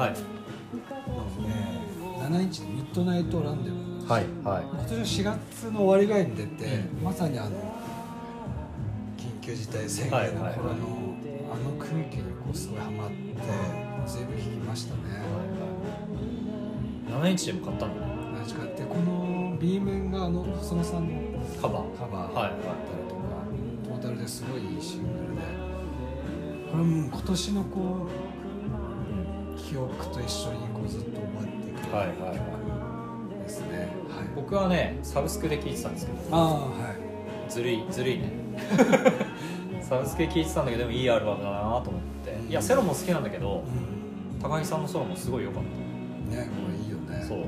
はい、はいえー、7インチミッドナイトランデブーはいはい。今年の4月の終わりぐらいに出て、うん。まさにあの緊急事態宣言のはいはいはい頃の、あの空気にこうすごいハマって随分弾きましたね。7インチでも買ったんだね何時かってこの B 面があの細野さんのカバー。カバーだはい。ったりとか、トータルですごいいいシングルで。これもう今年のこう記憶と一緒にこうずっと覚えていくはいはいはい。曲ですね。はい。僕はねサブスクで聴いてたんですけど。ああはい。ずるいずるいね。サブスクで聴いてたんだけどでもいいアルバムだなと思って。いやセロも好きなんだけどう高木さんのソロもすごい良かっんねこれいいよね。たそう。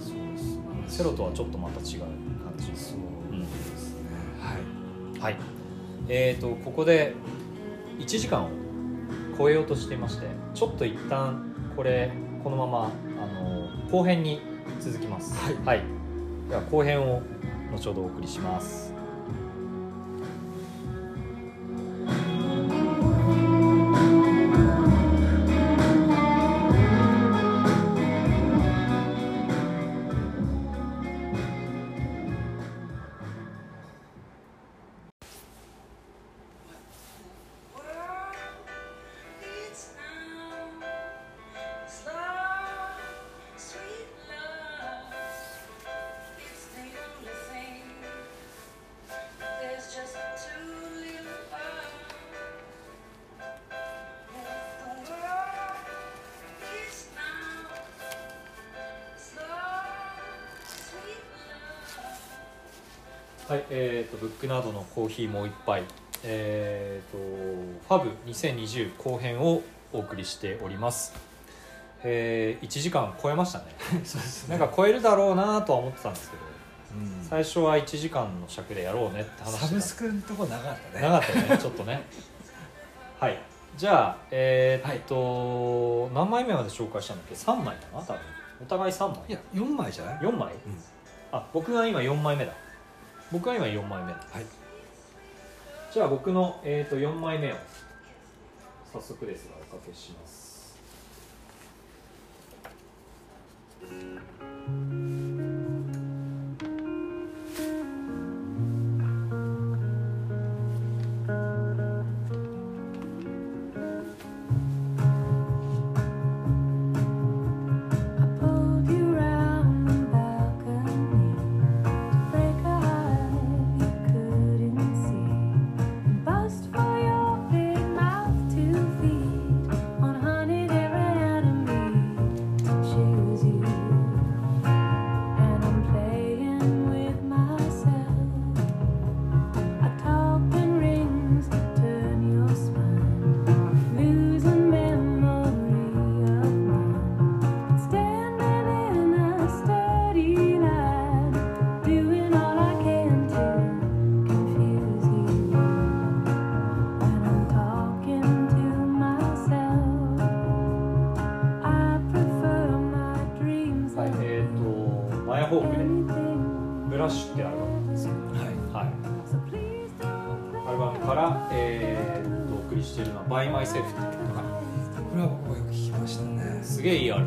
そうですセロとはちょっとまた違う感じそううんですね。はい。はい。えーとここで1時間を超えようとしていましてちょっと一旦これこのままあの後編に続きます。はい。では後編を後ほどお送りしますはい、えー、とブックなどのコーヒーもう一杯、えー、とファブ2020後編をお送りしております、えー、1時間超えましたね。そうですなんか超えるだろうなとは思ってたんですけど。うん。最初は1時間の尺でやろうねって話してた。サブスクのとこなかったね。なかったね ちょっとね。はい。じゃあえーっと、何枚目まで紹介したんだっけ？3枚かな多分。お互い3枚。いや4枚じゃない？4枚、あ僕が今4枚目だ僕が今4枚目。だはい。じゃあ僕の、えー、と4枚目を早速ですがおかけします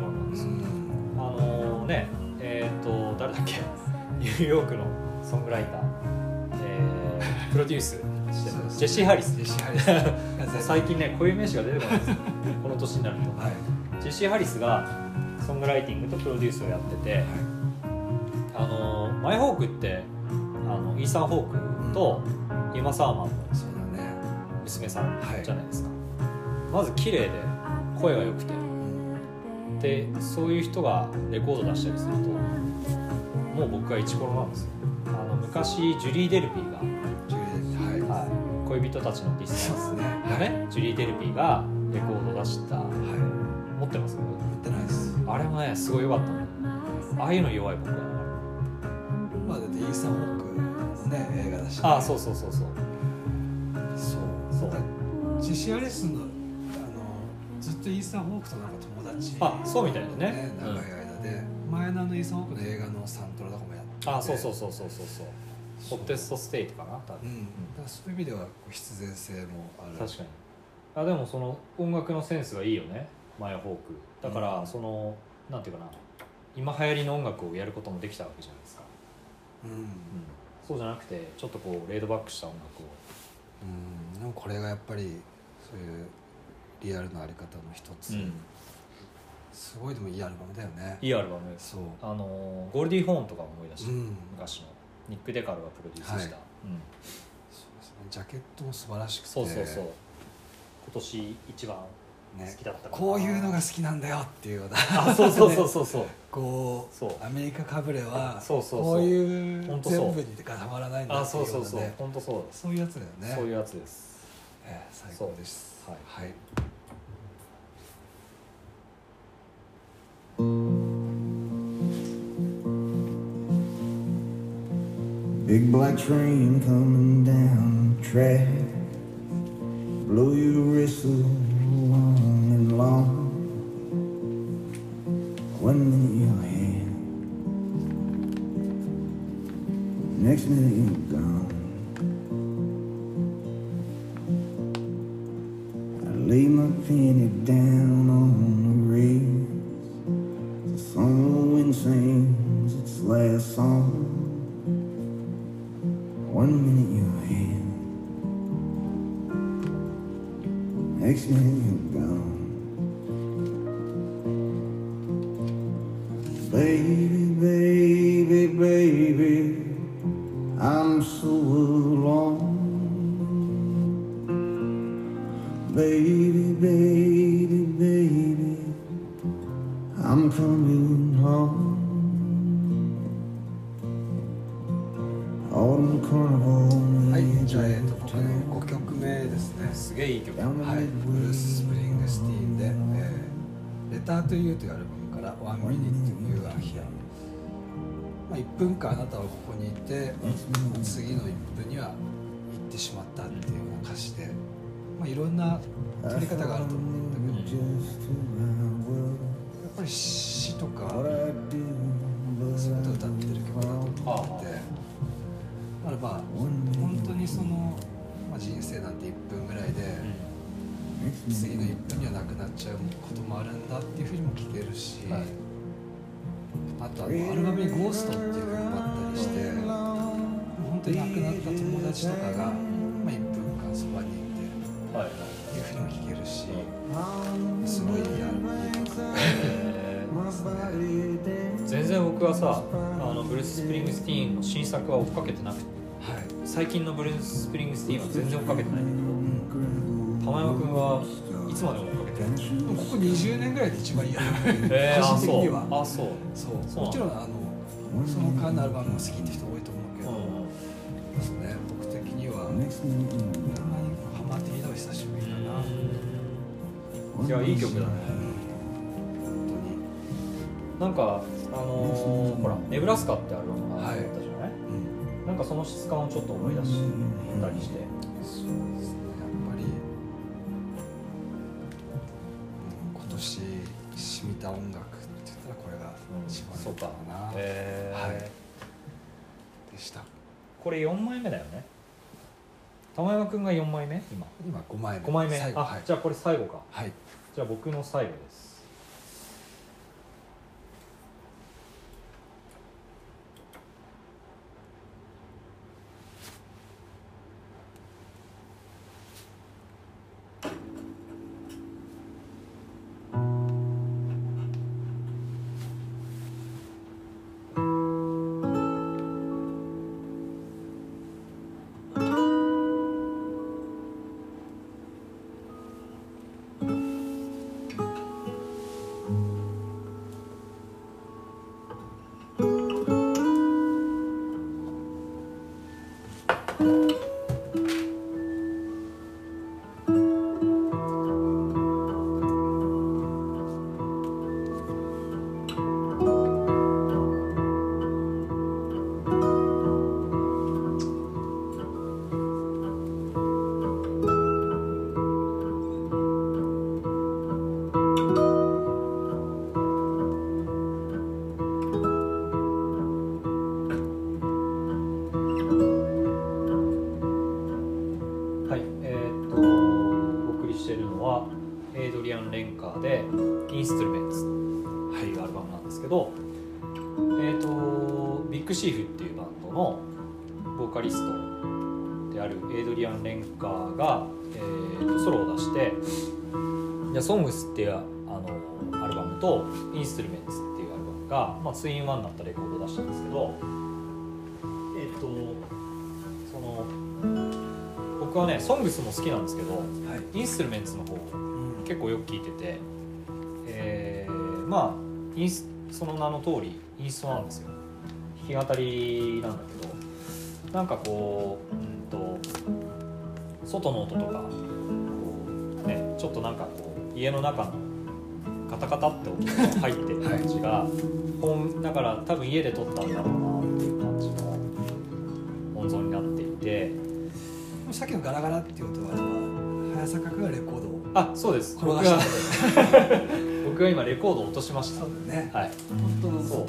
すげえいいアルバムなんですよ、うん。あのねえっ、と誰だっけ？ニューヨークのソングライター、えープロデュース。ジェシー・ハリス。ジェシー・ハリス。最近ねこういう名詞が出てこないんですよ。この年になると。はい。ジェシー・ハリスがソングライティングとプロデュースをやってて、あのマイホークってあのイーサン・ホークとユマ・サーマンのね。娘さんはいじゃないですか、まず綺麗で声が良くてでそういう人がレコード出したりするともう僕はイチコロなんですよ。あの昔ジュリー・デルピーが、はい。はい、恋人たちのディスタンスね。のねジュリー・デルピーがレコード出したはい持ってます？持ってないです。あれもねすごい良かった。のああいうの弱い僕は。まあだってイーサン・ホークのね映画だしね。ああそうそうそうそう。そう。そう。だからジェシー・アリスのあのずっとイーサン・ホークとなんか友達あそうみたいだね。長い間で、前のあのイーサン・ホークの映画のサントラとかもやってて。あそうそうそうそうそうそう。ホッテストステイトかな多分、うん、だからそういう意味では必然性もある。確かに。あでもその音楽のセンスがいいよね。マヤホーク。だからうん。その、なんていうかな。今流行りの音楽をやることもできたわけじゃないですか、うん、うん、そうじゃなくてちょっとこうレードバックした音楽を。うん、でもこれがやっぱりそういうリアルなあり方の一つ、うんすごいでもいいアルバムだよね。いいアルバム。そう。あのゴールディ・ホーンとか思い出して、うん。昔の。ニック・デカルがプロデュースした、はい。うん、そうですね。ジャケットも素晴らしくて。そうそうそう。今年一番ね好きだったこういうのが好きなんだよっていうような。あそうそうそうそうそう。こうそう。アメリカかぶれはそうそうそう。こういう全部にがたまらないんだあっていそううそうそうよう。なね本当そうです、そういうやつだよね。そういうやつです。ええ最高です。そうはい、Big black train coming down the track. Blow your whistle long and long. One minute you're here, next minute you're gone. I lay my penny down on the rails. Wind sings its last song. One minute you're here, next minute you're リングスティーンで、えー、 Letter to You というアルバムから、 One Minute You're Here。まあ、1分間あなたはここにいて、次の1分には行ってしまったっていうような歌詞で、まあ、いろんな取り方があると思うんだけどやっぱり死とかそういうこと歌ってる曲だと思っててだからまあ本当にその、まあ、人生なんて1分ぐらいで次の1分にはなくなっちゃうこともあるんだっていうふうにも聞けるし、はい。あとあのアルバムに「Ghost っていう曲もあったりして本当に亡くなった友達とかが、まあ、1分間そばにいてはいはい。っていうふうにも聞けるしすごいいいアル全然僕はさあのブルース・スプリングスティーンの新作は追っかけてなくて。はい最近のブルース・スプリングスティーンは全然追っかけてないんだけど玉山君はいつまでも追っかけてここ20年ぐらいで一番いいアルバムえ個人的には。そう。あそう。そうもちろんあのその間のアルバムが好きって人多いと思うけど、うんですね。僕的にはハマっていいのは久しぶりだな、いやいい曲だね。本なんかあのーほら「ネブラスカ」ってアルバムがあったじゃんなんかその質感をちょっと思い出したりして。そうですねやっぱり、うん今年染みた音楽って言ったらこれが一番そうかだな、えーはい。でした。これ4枚目だよね。玉山君が4枚目今。今5枚目。5枚目。あ、はい。じゃあこれ最後か。はい。じゃあ僕の最後ですグスっていうあのアルバムと「インストゥルメンツ」っていうアルバムが、まあ、ツインワンになったレコードを出したんですけどえーっとその僕はね「ソングスも好きなんですけどはい。インストゥルメンツの方うん。結構よく聞いてて、えーまあインスその名の通りインストなんですよ。弾き語りなんだけどなんかこううんと外の音とかね、ちょっとなんか家の中のカタカタって音が入ってる感じが、本だから多分家で撮ったんだろうなっていう感じの音像になっていて。さっきのガラガラっていう音は早坂君がレコードをあそうです。転がした 僕が今レコードを落としました。そうだね。はい。本当のそう。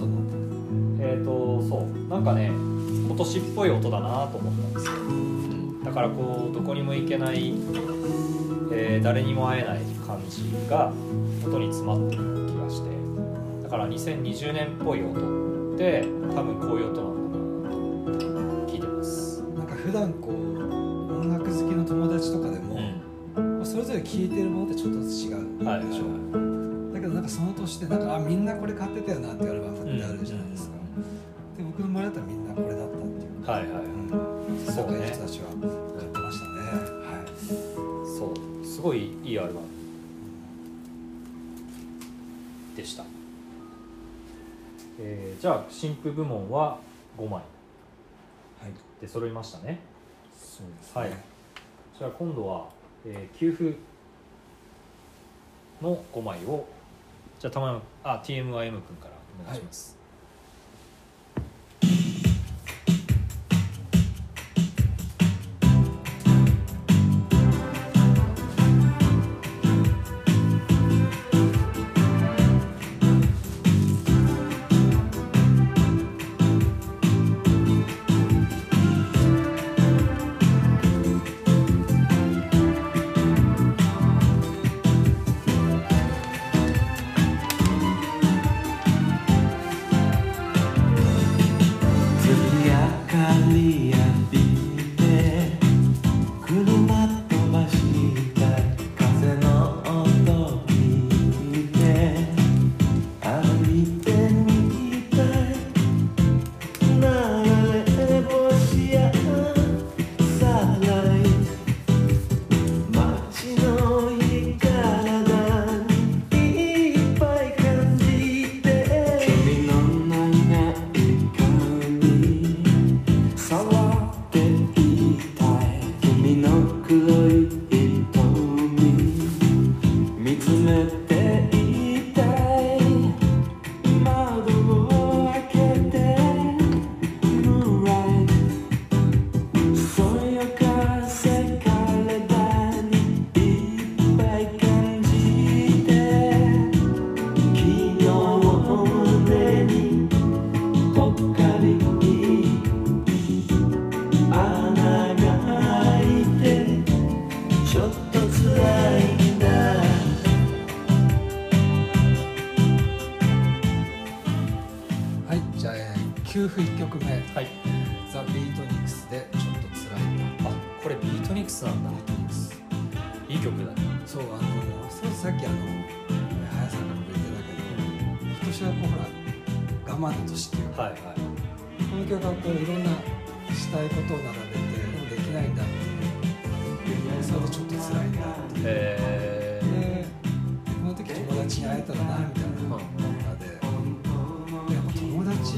えっ、とそう。なんかね今年っぽい音だなと思ったんですよ。だからこうどこにも行けない、えー誰にも会えない感じが音に詰まってる気がしてだから2020年っぽい音って多分こういう音なんだなと聞いてます。なんか普段こう音楽好きの友達とかでも、それぞれ聴いてるものってちょっと違うんでしょ、はいはいはい。だけどなんかその年でなんかあみんなこれ買ってたよなっていうアルバムってあるじゃないですか、で僕の周りだったらみんなこれだったっていう。か、はいはいはい。うん、そうね。人たちはすごいいいアルバムでした、えーじゃあ新譜部門は5枚。はい。で揃いましたね。そうですね、はい。じゃあ今度は、えー給付の5枚をじゃあたまあ TMIM 君からお願いします、り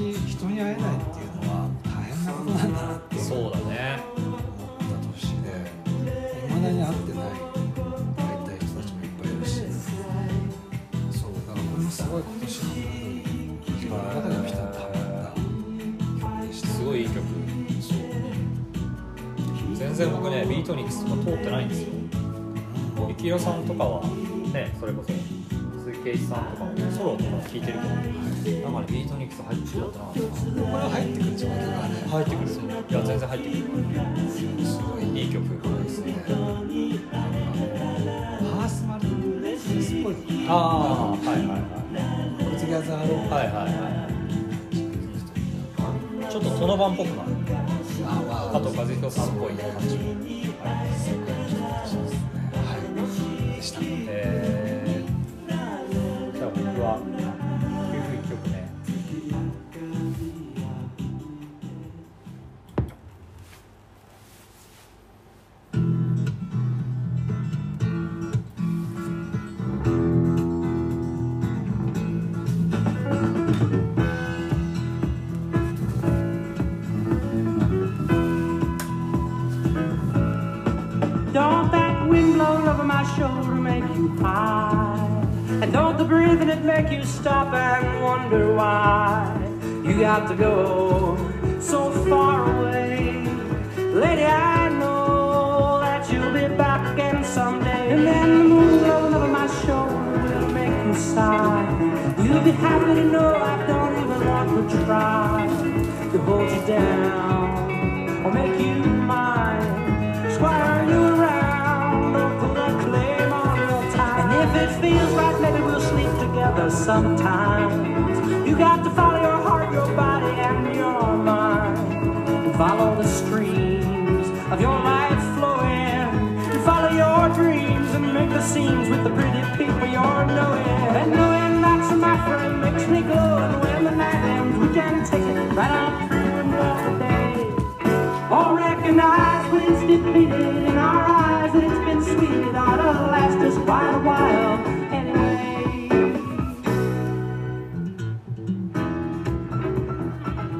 友達人に会えないっていうのは大変なことなんだなってー、そうだね。思った年で。いまだに会ってない。会いたい人たちもいっぱいいるし。そう。だからこれもすごい今年の自分の中でもピタッとはまった曲でした。すごいいい曲。そう。全然僕ねビートニクスとか通ってないんですよ。ゆきろさんとかはねそれこそ圭一さんとかもソロとか聴いてるけどなんかねビートニックス入ってるってなかったなこれは入ってくるんですよ曲がね入ってくるいや全然入ってくるすごいいい曲ですねハースマルスっぽいああはいはいはいコルツギャザーローはいはいはいちょっとその版っぽくなるあまああと和彦さんっぽい感じはいで make you stop and wonder why you got to go so far away? Lady, I know that you'll be back again someday. And then the moon blowing over my shoulder will make you sigh. You'll be happy to know I don't even want to try to hold you down or make you if it feels right, maybe we'll sleep together sometimes. You got to follow your heart, your body, and your mind. Follow the streams of your life flowing. Follow your dreams and make the scenes with the pretty people you're knowing. And knowing that's my friend makes me glow. And when the night ends, we can take it right on through another day. All recognize To last us quite a while. Anyway.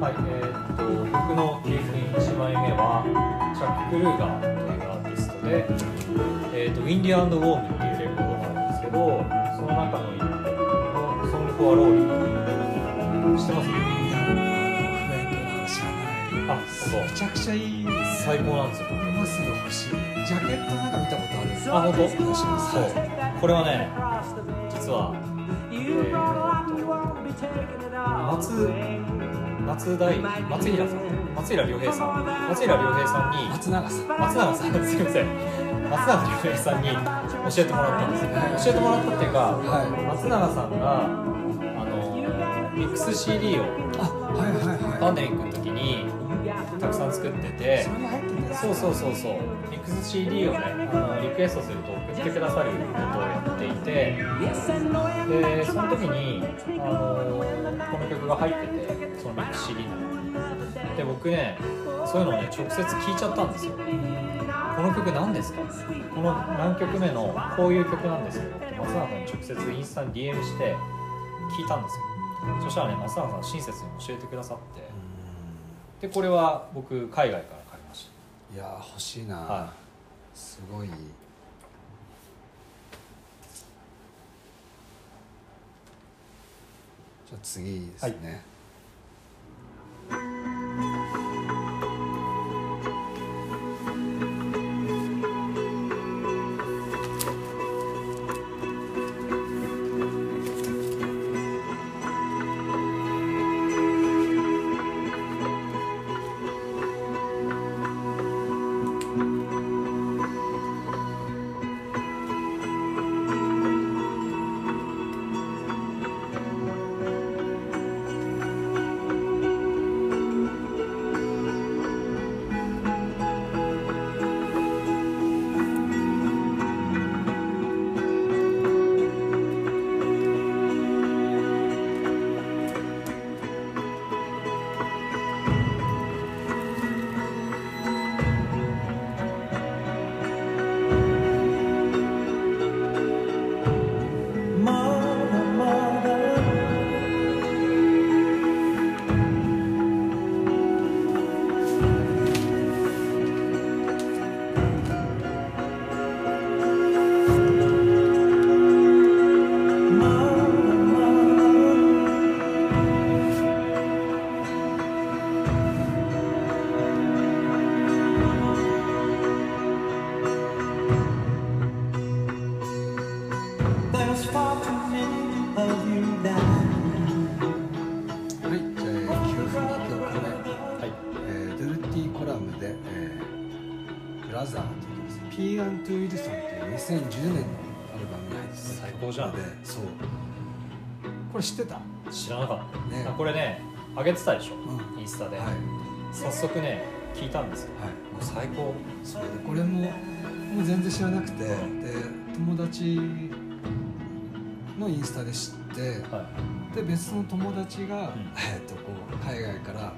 はい、えーっと僕の9分1枚目はチャック・クルーガーというアーティストで「えーっと Windy and Warm」っていうレコードがあるんですけどその中の一曲の「ソング・フォア・ローリー」知ってます？あそう。めちゃくちゃいい最高なんですよ。今すぐ欲しいジャケットなんか見たことある。あ本当？そう。これはね実は it all 松松大松平さん。松平良平さん。松平良平さんに松永さん。松永さんすいません。松永良平さんに教えてもらったんですよ。教えてもらったっていうか、はい。松永さんがあのミックス CD をあはいはいはい。パンデミックの時作作っててそうそうそうそう。ミックス CD をねあのリクエストすると送ってくださることをやっていてでその時にあのこの曲が入っててそのミックス CD の。で僕ねそういうのをね直接聞いちゃったんですよ。この曲何ですか？この何曲目のこういう曲なんですよ。って松永さんに直接インスタに DM して聞いたんですよ。そしたらね松永さん親切に教えてくださってでこれは僕海外から買いました。いやー欲しいな、はすごい。じゃあ次ですね、Mother, これ知ってた？知らなかった、ね。あこれね上げてたでしょ、うん。インスタで、はい。早速ね聞いたんですよ。はい。もう最高。それでこれももう全然知らなくて。で友達のインスタで知って。はい。で別の友達が、ん。えっとこう海外から、ま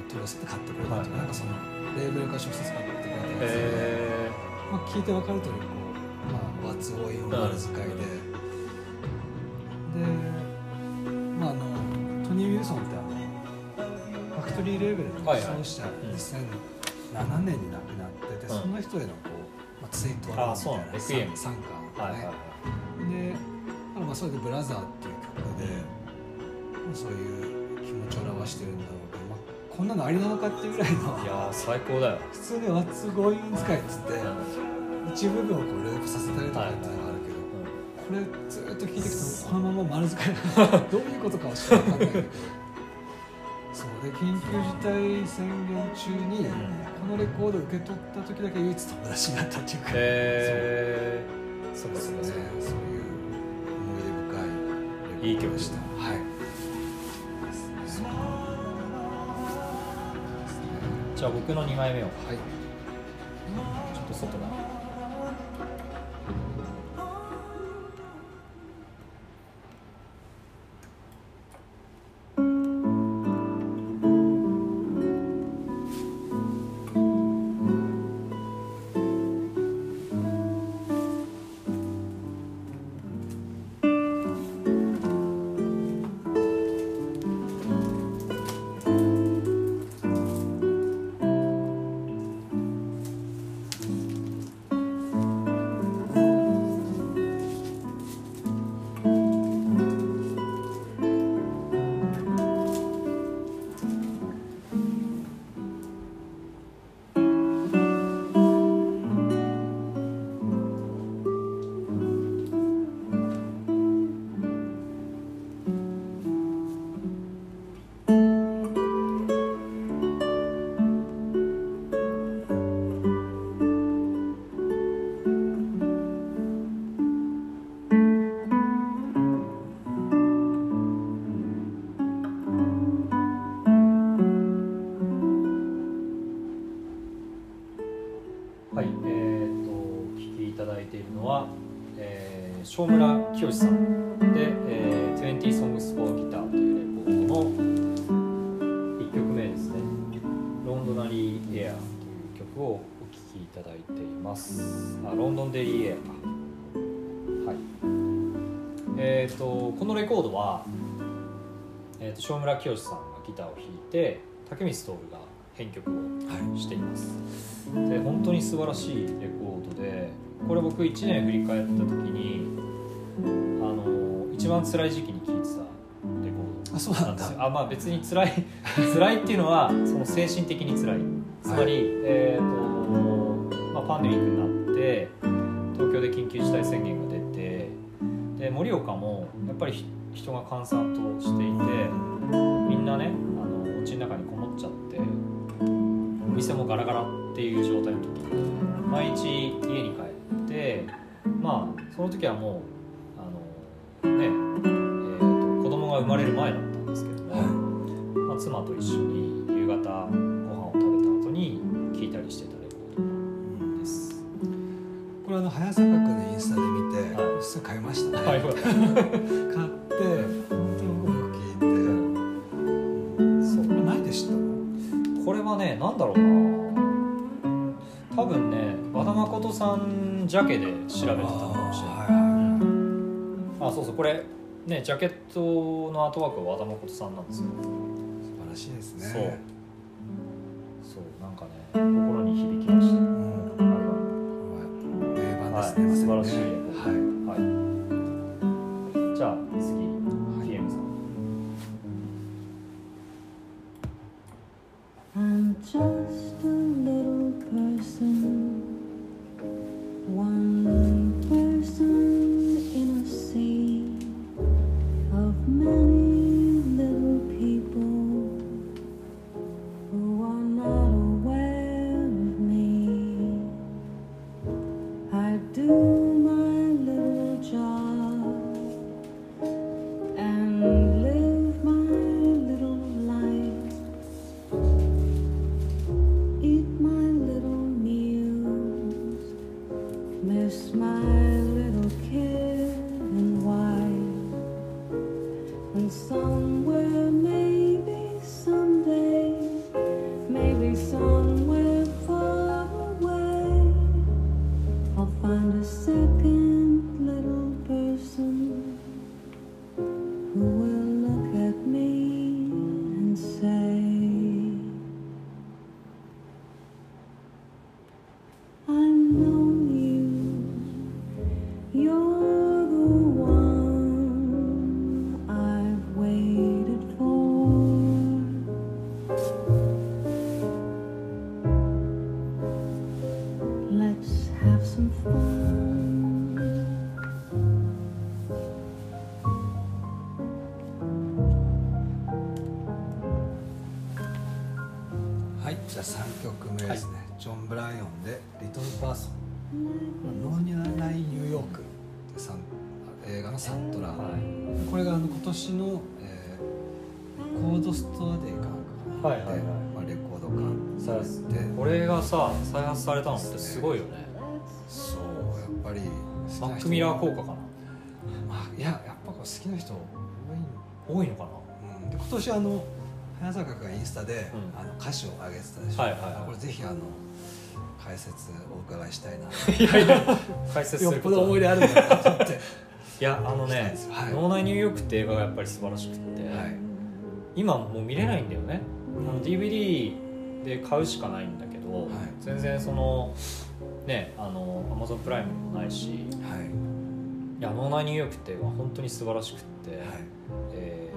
あ、取らせて買ってくれたとか、はい。なんかそのレーベルから直接買ってくれたやつで、へまあ、聞いて分かる通りこう、まあ、和つ多い丸使いで、で、まあ、あのトニー・ウィルソンってあのファクトリーレーベルのはいはい。創始者、ん。2007年に亡くなってて、うん。その人へのこう、まあ、ツイートあそうな参加はいはいね、はい。でまあそれで「ブラザー」っていう曲で、まあ、そういう気持ちを表してるんだろうけど、まあ、こんなのありなのかっていうぐらいのいやー最高だよ、普通に「ワッツゴーイン使い」っつってうん。一部分をこうループさせたりとかっていうのがあるこれずっと聴いていくとこのまま丸使いどういうことかはちょっと分かんないけどそうで緊急事態宣言中にこのレコードを受け取った時だけ唯一友達になったっていうか、へえそそうですね。そういう思い出深いいい曲でした。はい。じゃあ僕の2枚目を。はい。ちょっと外だ「正村清さん。で「えー、20 Songs for Guitar」というレコードの1曲目ですね「ロンドナリー・エア」という曲をお聴きいただいています。あロンドンデリー・エアか。はい。えー、とこのレコードは、えー、と正村清さんがギターを弾いて竹光徹が編曲をしています、で本当に素晴らしいレコードでこれ僕1年振り返った時にあの一番辛い時期に聴いてたレコードあそうなんだ。ですよあまあ別に辛い 辛いっていうのはその精神的に辛い。つまり、えーとまあ、パンデミックになって東京で緊急事態宣言が出てで盛岡もやっぱりひ人が閑散としていてみんなねあのお家の中にこもっちゃってお店もガラガラっていう状態の時に毎日家に帰ってまあその時はもうねえーと子供が生まれる前だったんですけども、まあ、妻と一緒に夕方ご飯を食べた後に聴いたりしてたレコードです。これあの早坂君のインスタで見て、はい。すぐ買いましたね、はい、買って本当に音楽聴いて、そうこれ何で知った？のこれはねなんだろうな。多分ね和田誠さんジャケで調べてたのかもしれないはいはいあそうそうこれねジャケットのアートワークは和田誠さんなんですよ、素晴らしいですね。そう。そうなんかね心に響きました。うん。あれは名盤はい、ですね、素晴らしい。はい。すごいよね。そうやっぱりマックミラー効果かな。まあいややっぱ好きな人多いん多いのかな。うん。で今年あの早坂がインスタで、うん。あの歌詞を上げてたでしょ、はいはいはい。これぜひあの解説お伺いしたいな。解説するよっぽこと思い出あるんだなと思って。いや、あのねはい脳内ニューヨークって映画がやっぱり素晴らしくって、はい。今もう見れないんだよね。あの DVD で買うしかないんだけど、はい。全然そのねあの Amazon プライムにもないし。いはい。や脳内ニューヨークって本当に素晴らしくって、はい。えー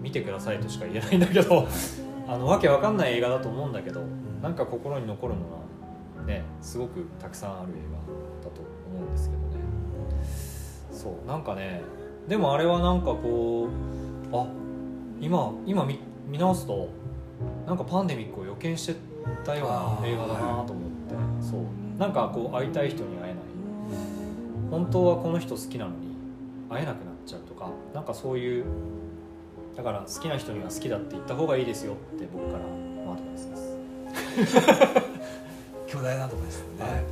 見てくださいとしか言えないんだけど あのわけわかんない映画だと思うんだけどなんか心に残るのはねすごくたくさんある映画だと思うんですけどね。そうなんかねでもあれはなんかこうあ今今見見直すとなんかパンデミックを予見してたような映画だなと思って、そうなんかこう会いたい人に会えない。本当はこの人好きなのに会えなくなっちゃうとかなんかそういうだから好きな人には好きだって言った方がいいですよって僕からのアドバイスです。巨大なとこですよね、はい。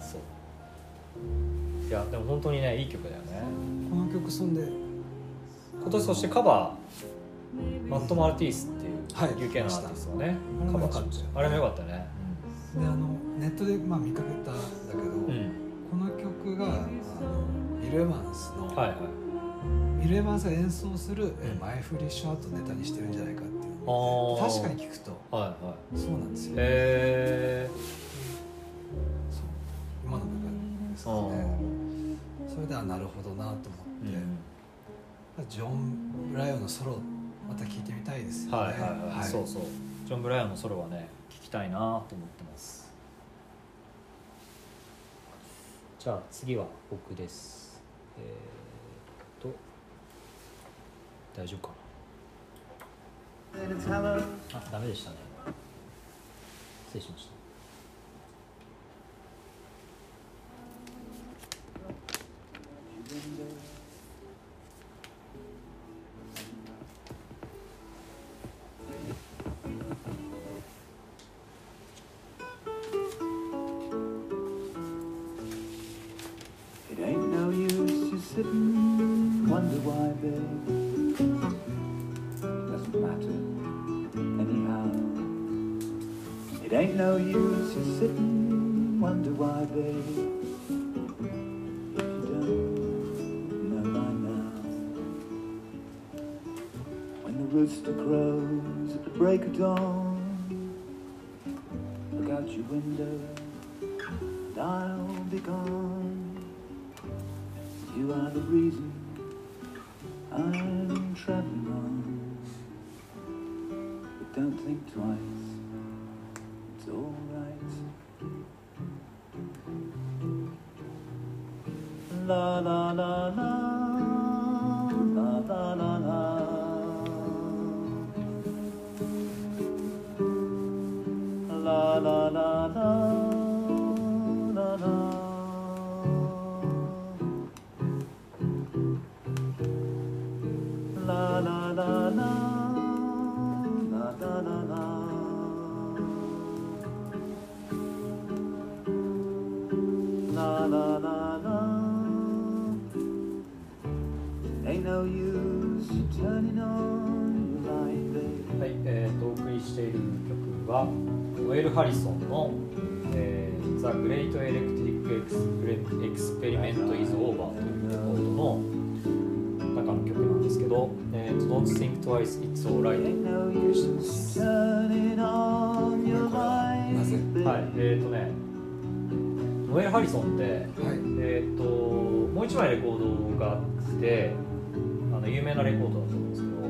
そう。いやでも本当にねいい曲だよね。この曲そんで。今年そしてカバーマット・マルティースっていうはい UK のアーティストがね、あれもカバーあれもよかったねであのネットでまあ見かけたんだけど、うん、この曲があのビル・エヴァンスの、はいはい。ビル・エヴァンスが演奏するえ前振りショートネタにしてるんじゃないかっていう。あー。確かに聞くと。はいはい。そうなんですよ、へそう。今の部分ですえかね。それではなるほどなと思って、ジョン・ブライオンのソロまた聴いてみたいですよね。はいはいはい、そうそう。ジョン・ブライアンのソロはね聞きたいなと思ってますじゃあ次は僕です。えー、っと大丈夫かな？あダメでしたね。失礼しました。It just sitting, wonder why, babe. Doesn't matter, anyhow. It ain't no use just sitting, wonder why, babe. You rooster crows at the break of dawn, look out your window, and I'll be gone. You are the reason I'm traveling on. But don't think twice, it's alright. La la la la, la la la はい、えー、とお送りしている曲はノエル・ハリソンの「えー、The Great Electric Exper- Experiment is Over」というレコードの中の曲なんですけど「えー、と Don't Think Twice It's Alright」no お送りしてます。はい、えっ、とねノエル・ハリソンって、はいえー、ともう一枚レコードがあって有名なレコードだと思うんですけど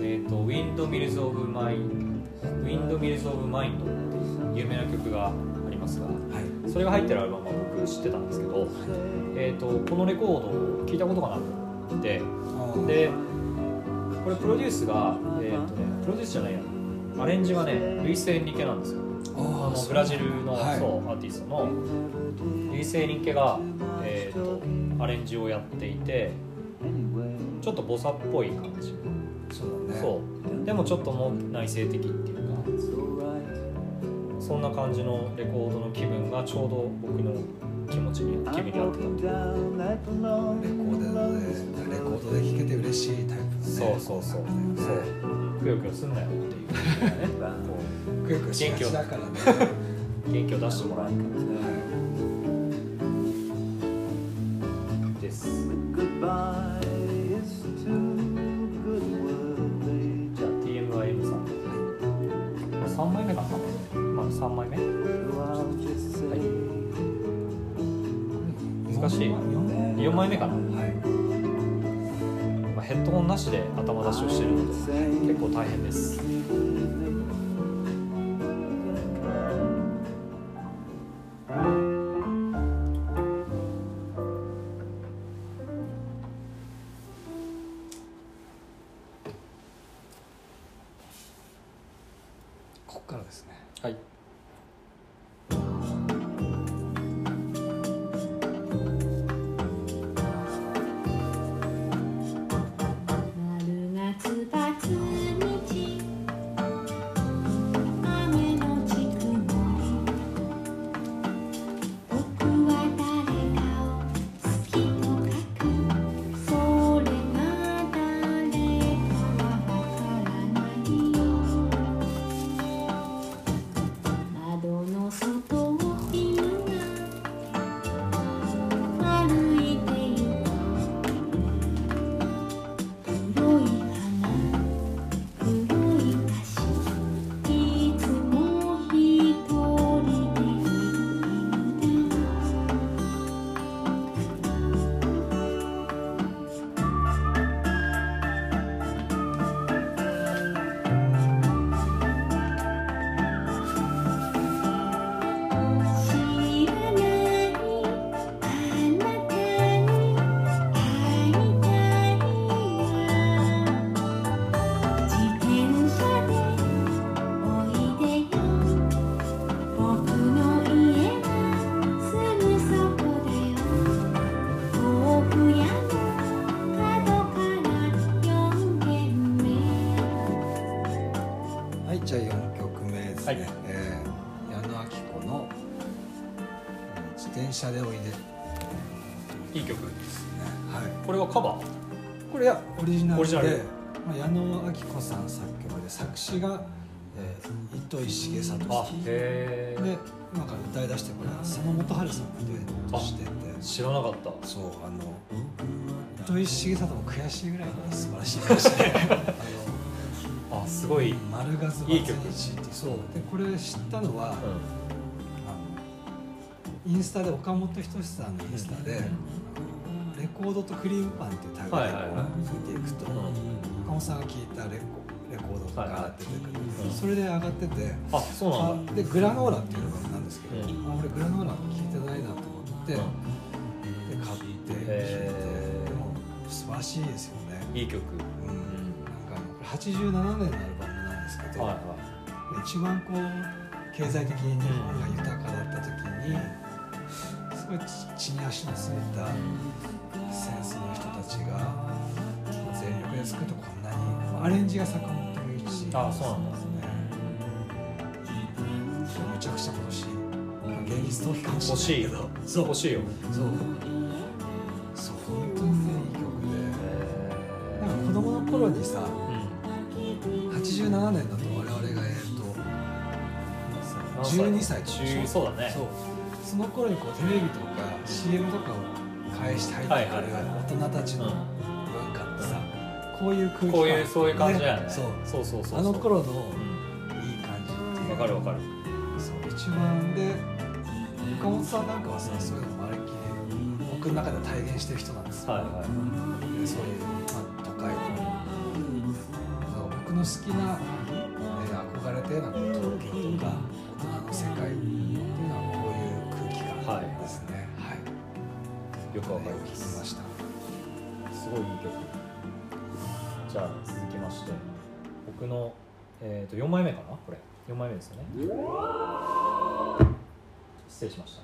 えー、と Windmills of Mind Windmills of Mind っていう有名な曲がありますがはい。それが入ってるアルバムは僕知ってたんですけど、えー、とこのレコードを聞いたことがなくてでこれプロデュースが、えーとね、プロデュースじゃないやアレンジがねルイス・エンリケなんですよ。ああのブラジルの、はい。そうアーティストの。ルイス・エンリケが、えー、とアレンジをやっていてちょっとボサっぽい感じ。そうだね。そう。でもちょっともう内省的っていうか。そんな感じのレコードの気分がちょうど僕の気持ちに気分に合ってたレコードでレコードで弾けて嬉しいタイプのね。そうそうそう。そう。くよくよすんなよっていうね。こくよくよしがちだからね。う 元気を出してもらえるです3枚目。just say, 難しい。4枚目。かな、はい。まあ、ヘッドホンなしで頭出しをしてるので結構大変ですオリジナル。矢野顕子さん作曲で作詞が、えー、糸井重里あさんで今から歌い出してこれは佐野元春さんがデュエしてて。知らなかった。そうあの糸井重里も悔しいぐらい素晴らしい歌詞で。ああすごい、の丸ガズバいい曲。そう。でこれ知ったのは、うあのインスタで岡本仁志さんのインスタで、レコードとクリームパンっていうタグでこう聞いていくと、岡本さんが聴いたレコレコードが上がってて、うんそれで上がってて、ん、あそうなんでグラノーラっていうのがなんですけど、うん。あ俺グラノーラ聞いてないなと思って、で買って聴いて、でも素晴らしいですよね、いい曲。うん。なんかあのこれ87年のアルバムなんですけど、はいは一番こう経済的に日本が豊かだった時にすごい地に足のついたセンスの人たちが全力で作るとこんなにアレンジが坂本龍一あそうなんだ。ですねむちゃくちゃ今年まあ現実逃避かもし欲しいれないけどそう。欲しいよ。そう。そう本当にねいい曲で。なんか子供の頃にさうん。87年だと我々がえっと何歳12歳中そうだね。そう。その頃にこうテレビとか CM とかを返して入って大人たちの文化ってさ、こういう空気感こういうそういう感じだよね。そう。そうそうそうそう。あの頃のうん。いい感じっていう。わかるわかる。そう一番で岡本さんなんかはさそういうのもありっきり僕の中では体現してる人なんですよ、はいはい。でそういう、まあ、都会のそう僕の好きな、えー憧れてるのは東京とか大人の世界っていうのはこういう空気感ですね。はい、よくわかりま聞きすました。すごいいい曲。じゃあ続きまして僕の、えー、と4枚目かな？これ。4枚目ですよね。失礼しました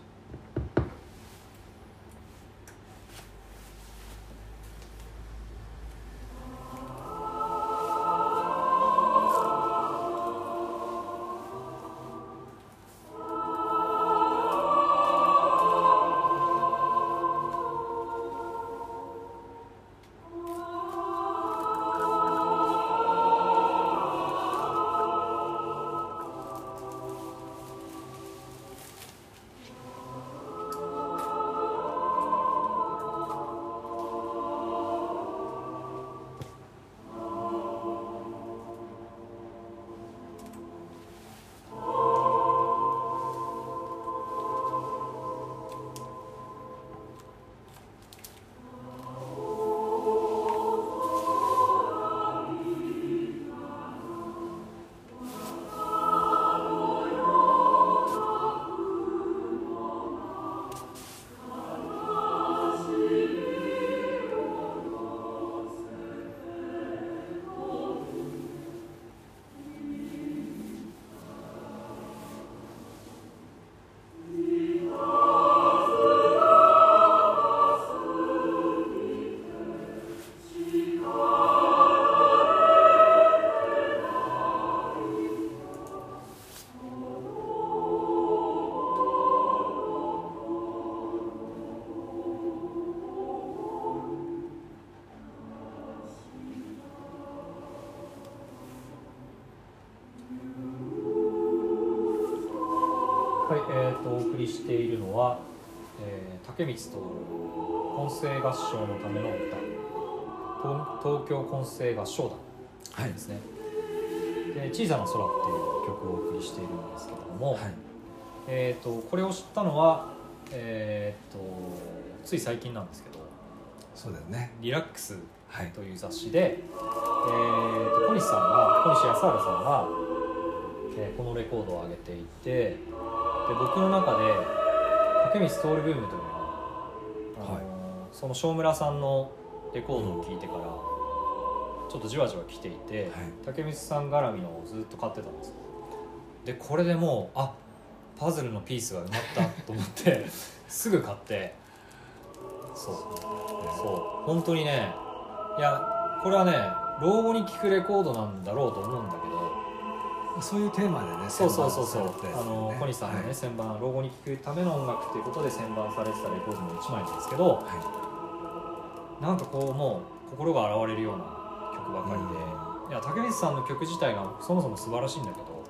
えー、竹光徹混声合唱のための歌。東東京混声合唱団。はい。ですね、で小さな空っていう曲をお送りしているんですけれども、はい。えー、とこれを知ったのは、えー、とつい最近なんですけど。そうだよね「リラックス」はい。という雑誌で、えー、と小西さんが小西康晴さんが、えーこのレコードを上げていてで僕の中で竹光徹ブームというその正村さんのレコードを聴いてからちょっとじわじわ来ていて、はい。竹光さん絡みのをずっと買ってたんですよ。でこれでもうあパズルのピースが埋まったと思って すぐ買ってそう。そう。本当にねいやこれはね老後に聴くレコードなんだろうと思うんだけどそういうテーマでねそうそうそうそう、選抜されてあのね小西さんのね、はい旋盤老後に聴くための音楽ということで旋盤されてたレコードの1枚なんですけどはなんかこうもう心が洗われるような曲ばかりで、いや竹光さんの曲自体がそもそも素晴らしいんだけど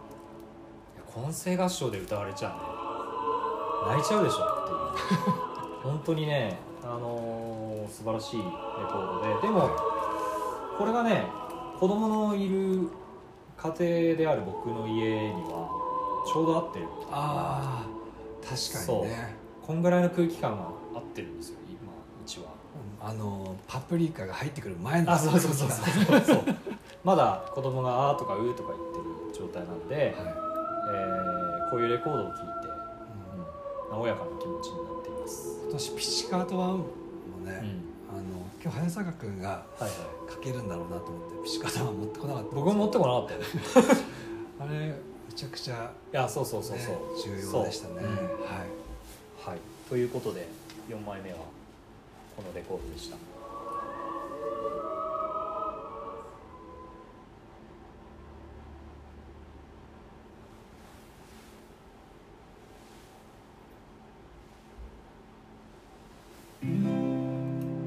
混声合唱で歌われちゃうね。泣いちゃうでしょっていう。本当にね、あのー素晴らしいレコードで。でもこれがね子供のいる家庭である僕の家にはちょうど合ってるああ確かにね。こんぐらいの空気感が合ってるんですよあのパプリカが入ってくる前のあそうそうそう。空そう。まだ子供が「あ」とか「う」とか言ってる状態なんで、はい。えーこういうレコードを聴いて、うん。和やかな気持ちになっています、今年ピチカートワンもね、うん。あの今日早坂君がはいはい。かけるんだろうなと思ってピチカートワン持ってこなかった僕も持ってこなかったよ。あれめちゃくちゃ、ね、いやそうそうそうそう、重要でしたね。そう。うんはい。はい、ということで4枚目はこのレコードでした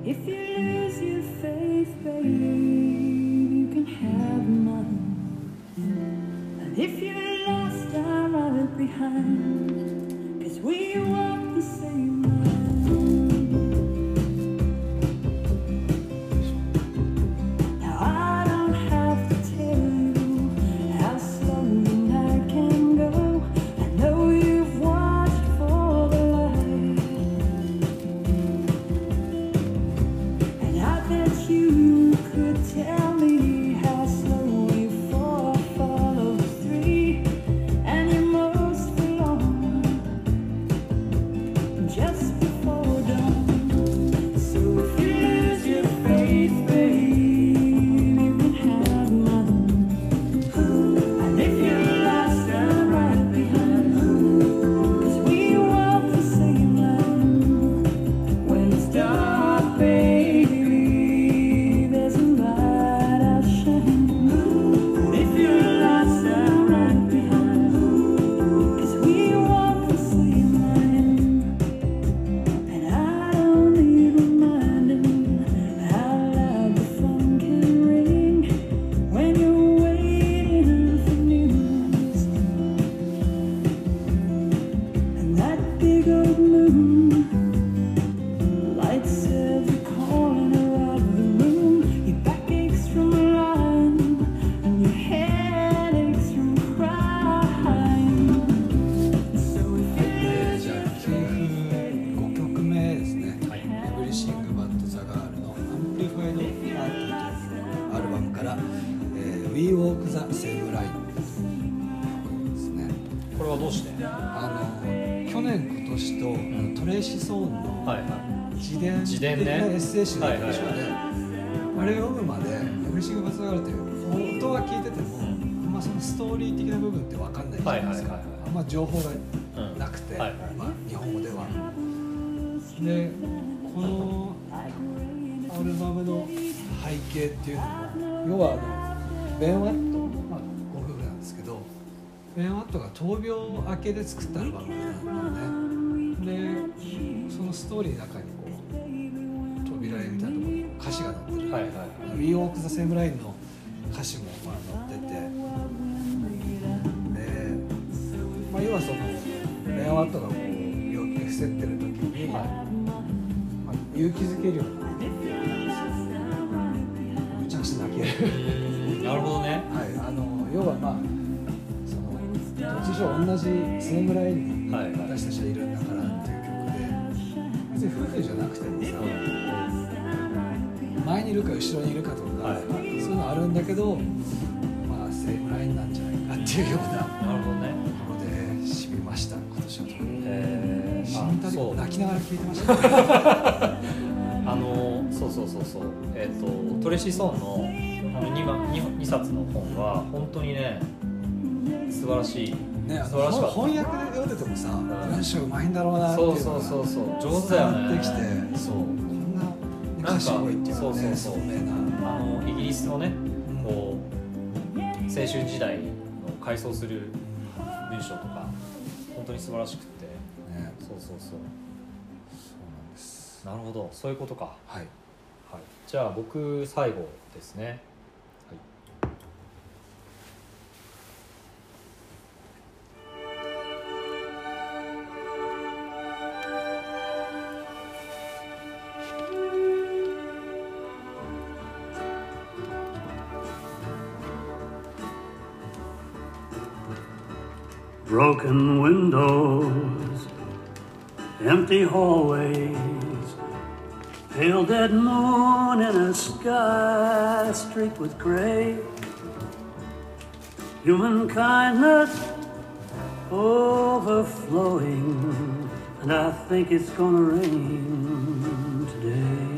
If you lose your faith, babe, you can have mine. And if you're lost, I'm right behind. 闘病明けで作ったアルバムなんだよねでそのストーリーの中にこう扉絵みたいなところに歌詞が載ってるはいはい「We Walk the Same Line」の歌詞もまあ載っててで、まあ、要はそのベン・ワットがこう病気で伏せってる時に、まあ、勇気づけるようなむちゃくちゃ泣けるなるほどね。はい。あの要はまあ突如同じセームラインに私たちはいるんだからっていう曲で別に夫婦じゃなくてもさ前にいるか後ろにいるかとか、はい。はいそういうのあるんだけどまあセームラインなんじゃないかっていうようななるほどね。ところで染みました今年は。特にえー、染みたりあそう。泣きながら聴いてました。ね あのそうそうそうそう。えっ、とトレシー・ソンのあの 2, 番 2, 2冊の本は本当にね素晴らしい、ね、あ素晴らしかった。の翻訳で読んでてもさ文章うまいんだろうなっていうそうそうそうそう。上手だよね。ってきてそう。こんな歌詞多いっていうのはねなんかそうそうそう。聡明なあのイギリスのねこう青春時代の回想する文章とか本当に素晴らしくって。ね。そうそうそう。そうなんです。なるほど。そういうことか、はい。はい、じゃあ僕最後ですね、Broken windows, empty hallways, pale dead moon in a sky streaked with gray. Human kindness overflowing, and I think it's gonna rain today.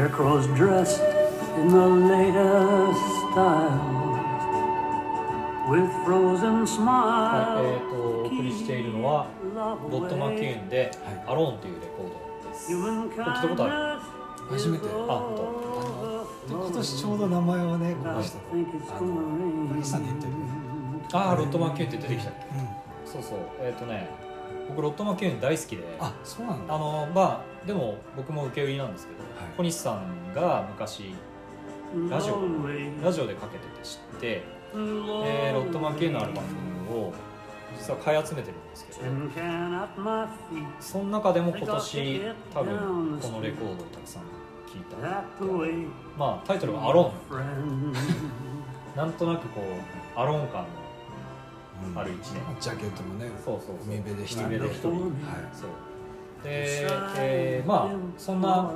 Scarecrows dressed in the latest styles with frozen はいえ smiles. ー、とお送りしているのはロッド・マキューンで「Alone」というレコードです、聞いたことある初めて。あ本で今年ちょうど名前をねこの人 it's あのああロッド・マキューンって出てきた。っけうん。そうそう。えっ、とね僕ロッド・マキューン大好きであそうなんだ。あのまあでも僕も受け売りなんですけど、はい。小西さんが昔ラジオラジオでかけてて知って、えーロッド・マキューンのアルバムを実は買い集めてるんですけど.その中でも今年多分このレコードをたくさん聴いた。まあタイトルが「アロ.ーン」なんとなくこうアローン感うんのある一年。ジャケットもねそうそうそう。海辺で一人海辺で一人はい。そう。で、えーまあそんな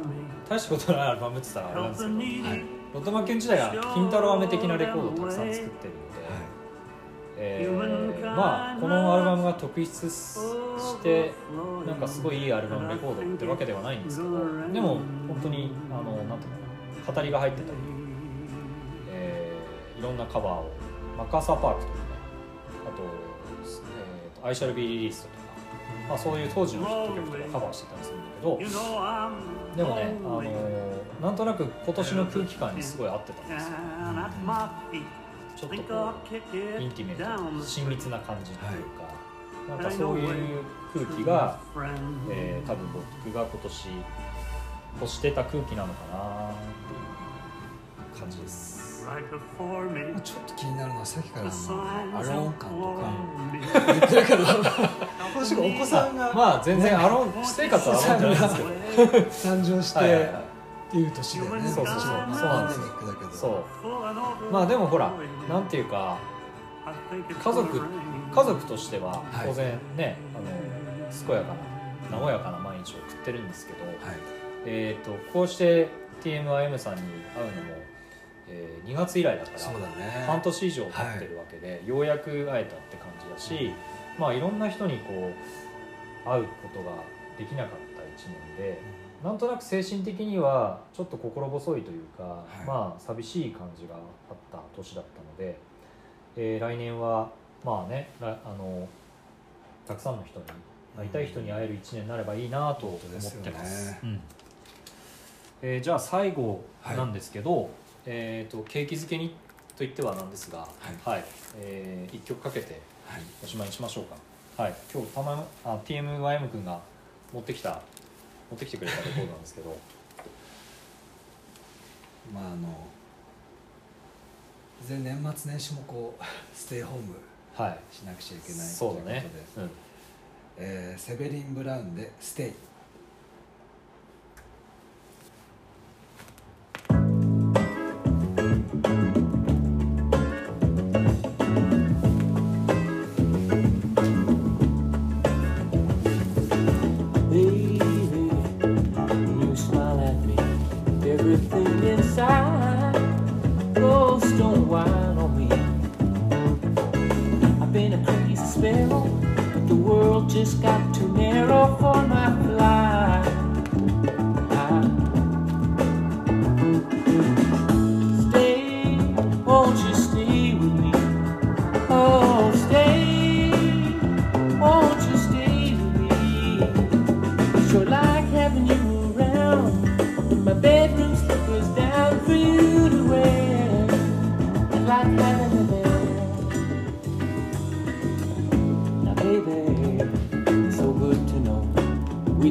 大したことないアルバムって言ったらあれなんですけど、はい。ロッドマッケン自体が金太郎飴的なレコードをたくさん作ってるので、えーまあこのアルバムが特筆してなんかすごいいいアルバムレコードってわけではないんですけど。でも本当にあのなんていうのかな語りが入ってたり、えーいろんなカバーを。マッカーサーパークとか。ねあと,、えーと「アイシャルビーリリーストとか、まあ、そういう当時のヒット曲とかカバーしてたりするんだけどでもね、あのーなんとなく今年の空気感にすごい合ってたんですよ.ちょっとこう intimate親密な感じというか、なんかそういう空気が.えー多分僕が今年欲してた空気なのかなっていう感じです。Right before me. ちょっと気になるのはさっきからのアローン感とか.言ってるけどお子さんが。まあ全然アローン私生活はアローンじゃないですけど、誕生してはいはいはいっていう年でね。そうそうそう。なんですそう。まあでもほらなんていうか家族家族としてははい。当然ね、あの健やかな和やかな毎日を送ってるんですけど、はい。えー、とこうして TMIM さんに会うのも、え2月以来だからね。半年以上経ってるわけで、ようやく会えたって感じだし、まあいろんな人にこう会うことができなかった1年で、なんとなく精神的にはちょっと心細いというか、い。まあ寂しい感じがあった年だったので、えー来年はまあねらあのたくさんの人に会いたい人に会える1年になればいいなと思ってます。うん。えーじゃあ最後なんですけど、えー、と景気づけにと言ってはなんですが、はい。え1曲かけてはい。おしまいにしましょうか。はい、今日たまあ TMYM 君が持ってきた持ってきてくれたレコードなんですけど、まああの全年末年始もこうステイホームはい、しなくちゃいけないそうだねということで、うん、えーセベリン・ブラウンで「ステイ」just got too narrow for my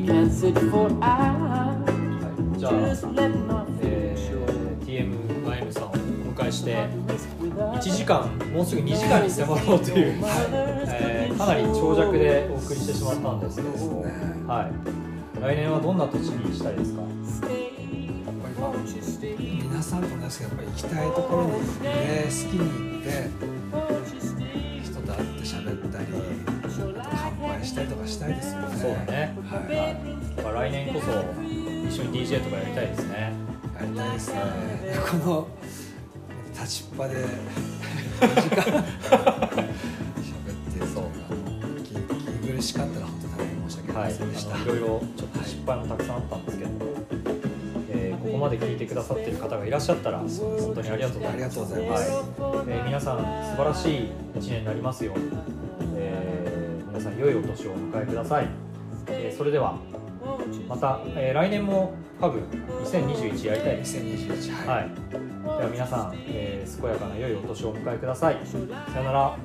はいじゃあ、え、TMYM さんを迎えして1時間もうすぐ2時間に迫ろうという、はい。えー、かなり長尺でお送りしてしまったんですけれども、はい、来年はどんな土地にしたいですか？皆さんと同じですけどやっぱり行きたいところに行って、ね、好きに行ってしたりとかしたいですよね。そうだね、はい。はいまあ、来年こそ一緒に DJ とかやりたいですね。やりたいですね。この立ちっぱで2 時間。喋ってそう。聞聞き苦しかったら本当に大変申し訳あはい、りませんでした、あのいろいろちょっと失敗もたくさんあったんですけど、えーここまで聞いてくださっている方がいらっしゃったら本当にありがとうございます。はい。えー皆さん素晴らしい一年になりますように、さん良いお年をお迎えください。えーそれではまた、えー来年もパブ2021やりたいです。2021はい、はい。では皆さん、えー健やかな良いお年をお迎えください。さよなら。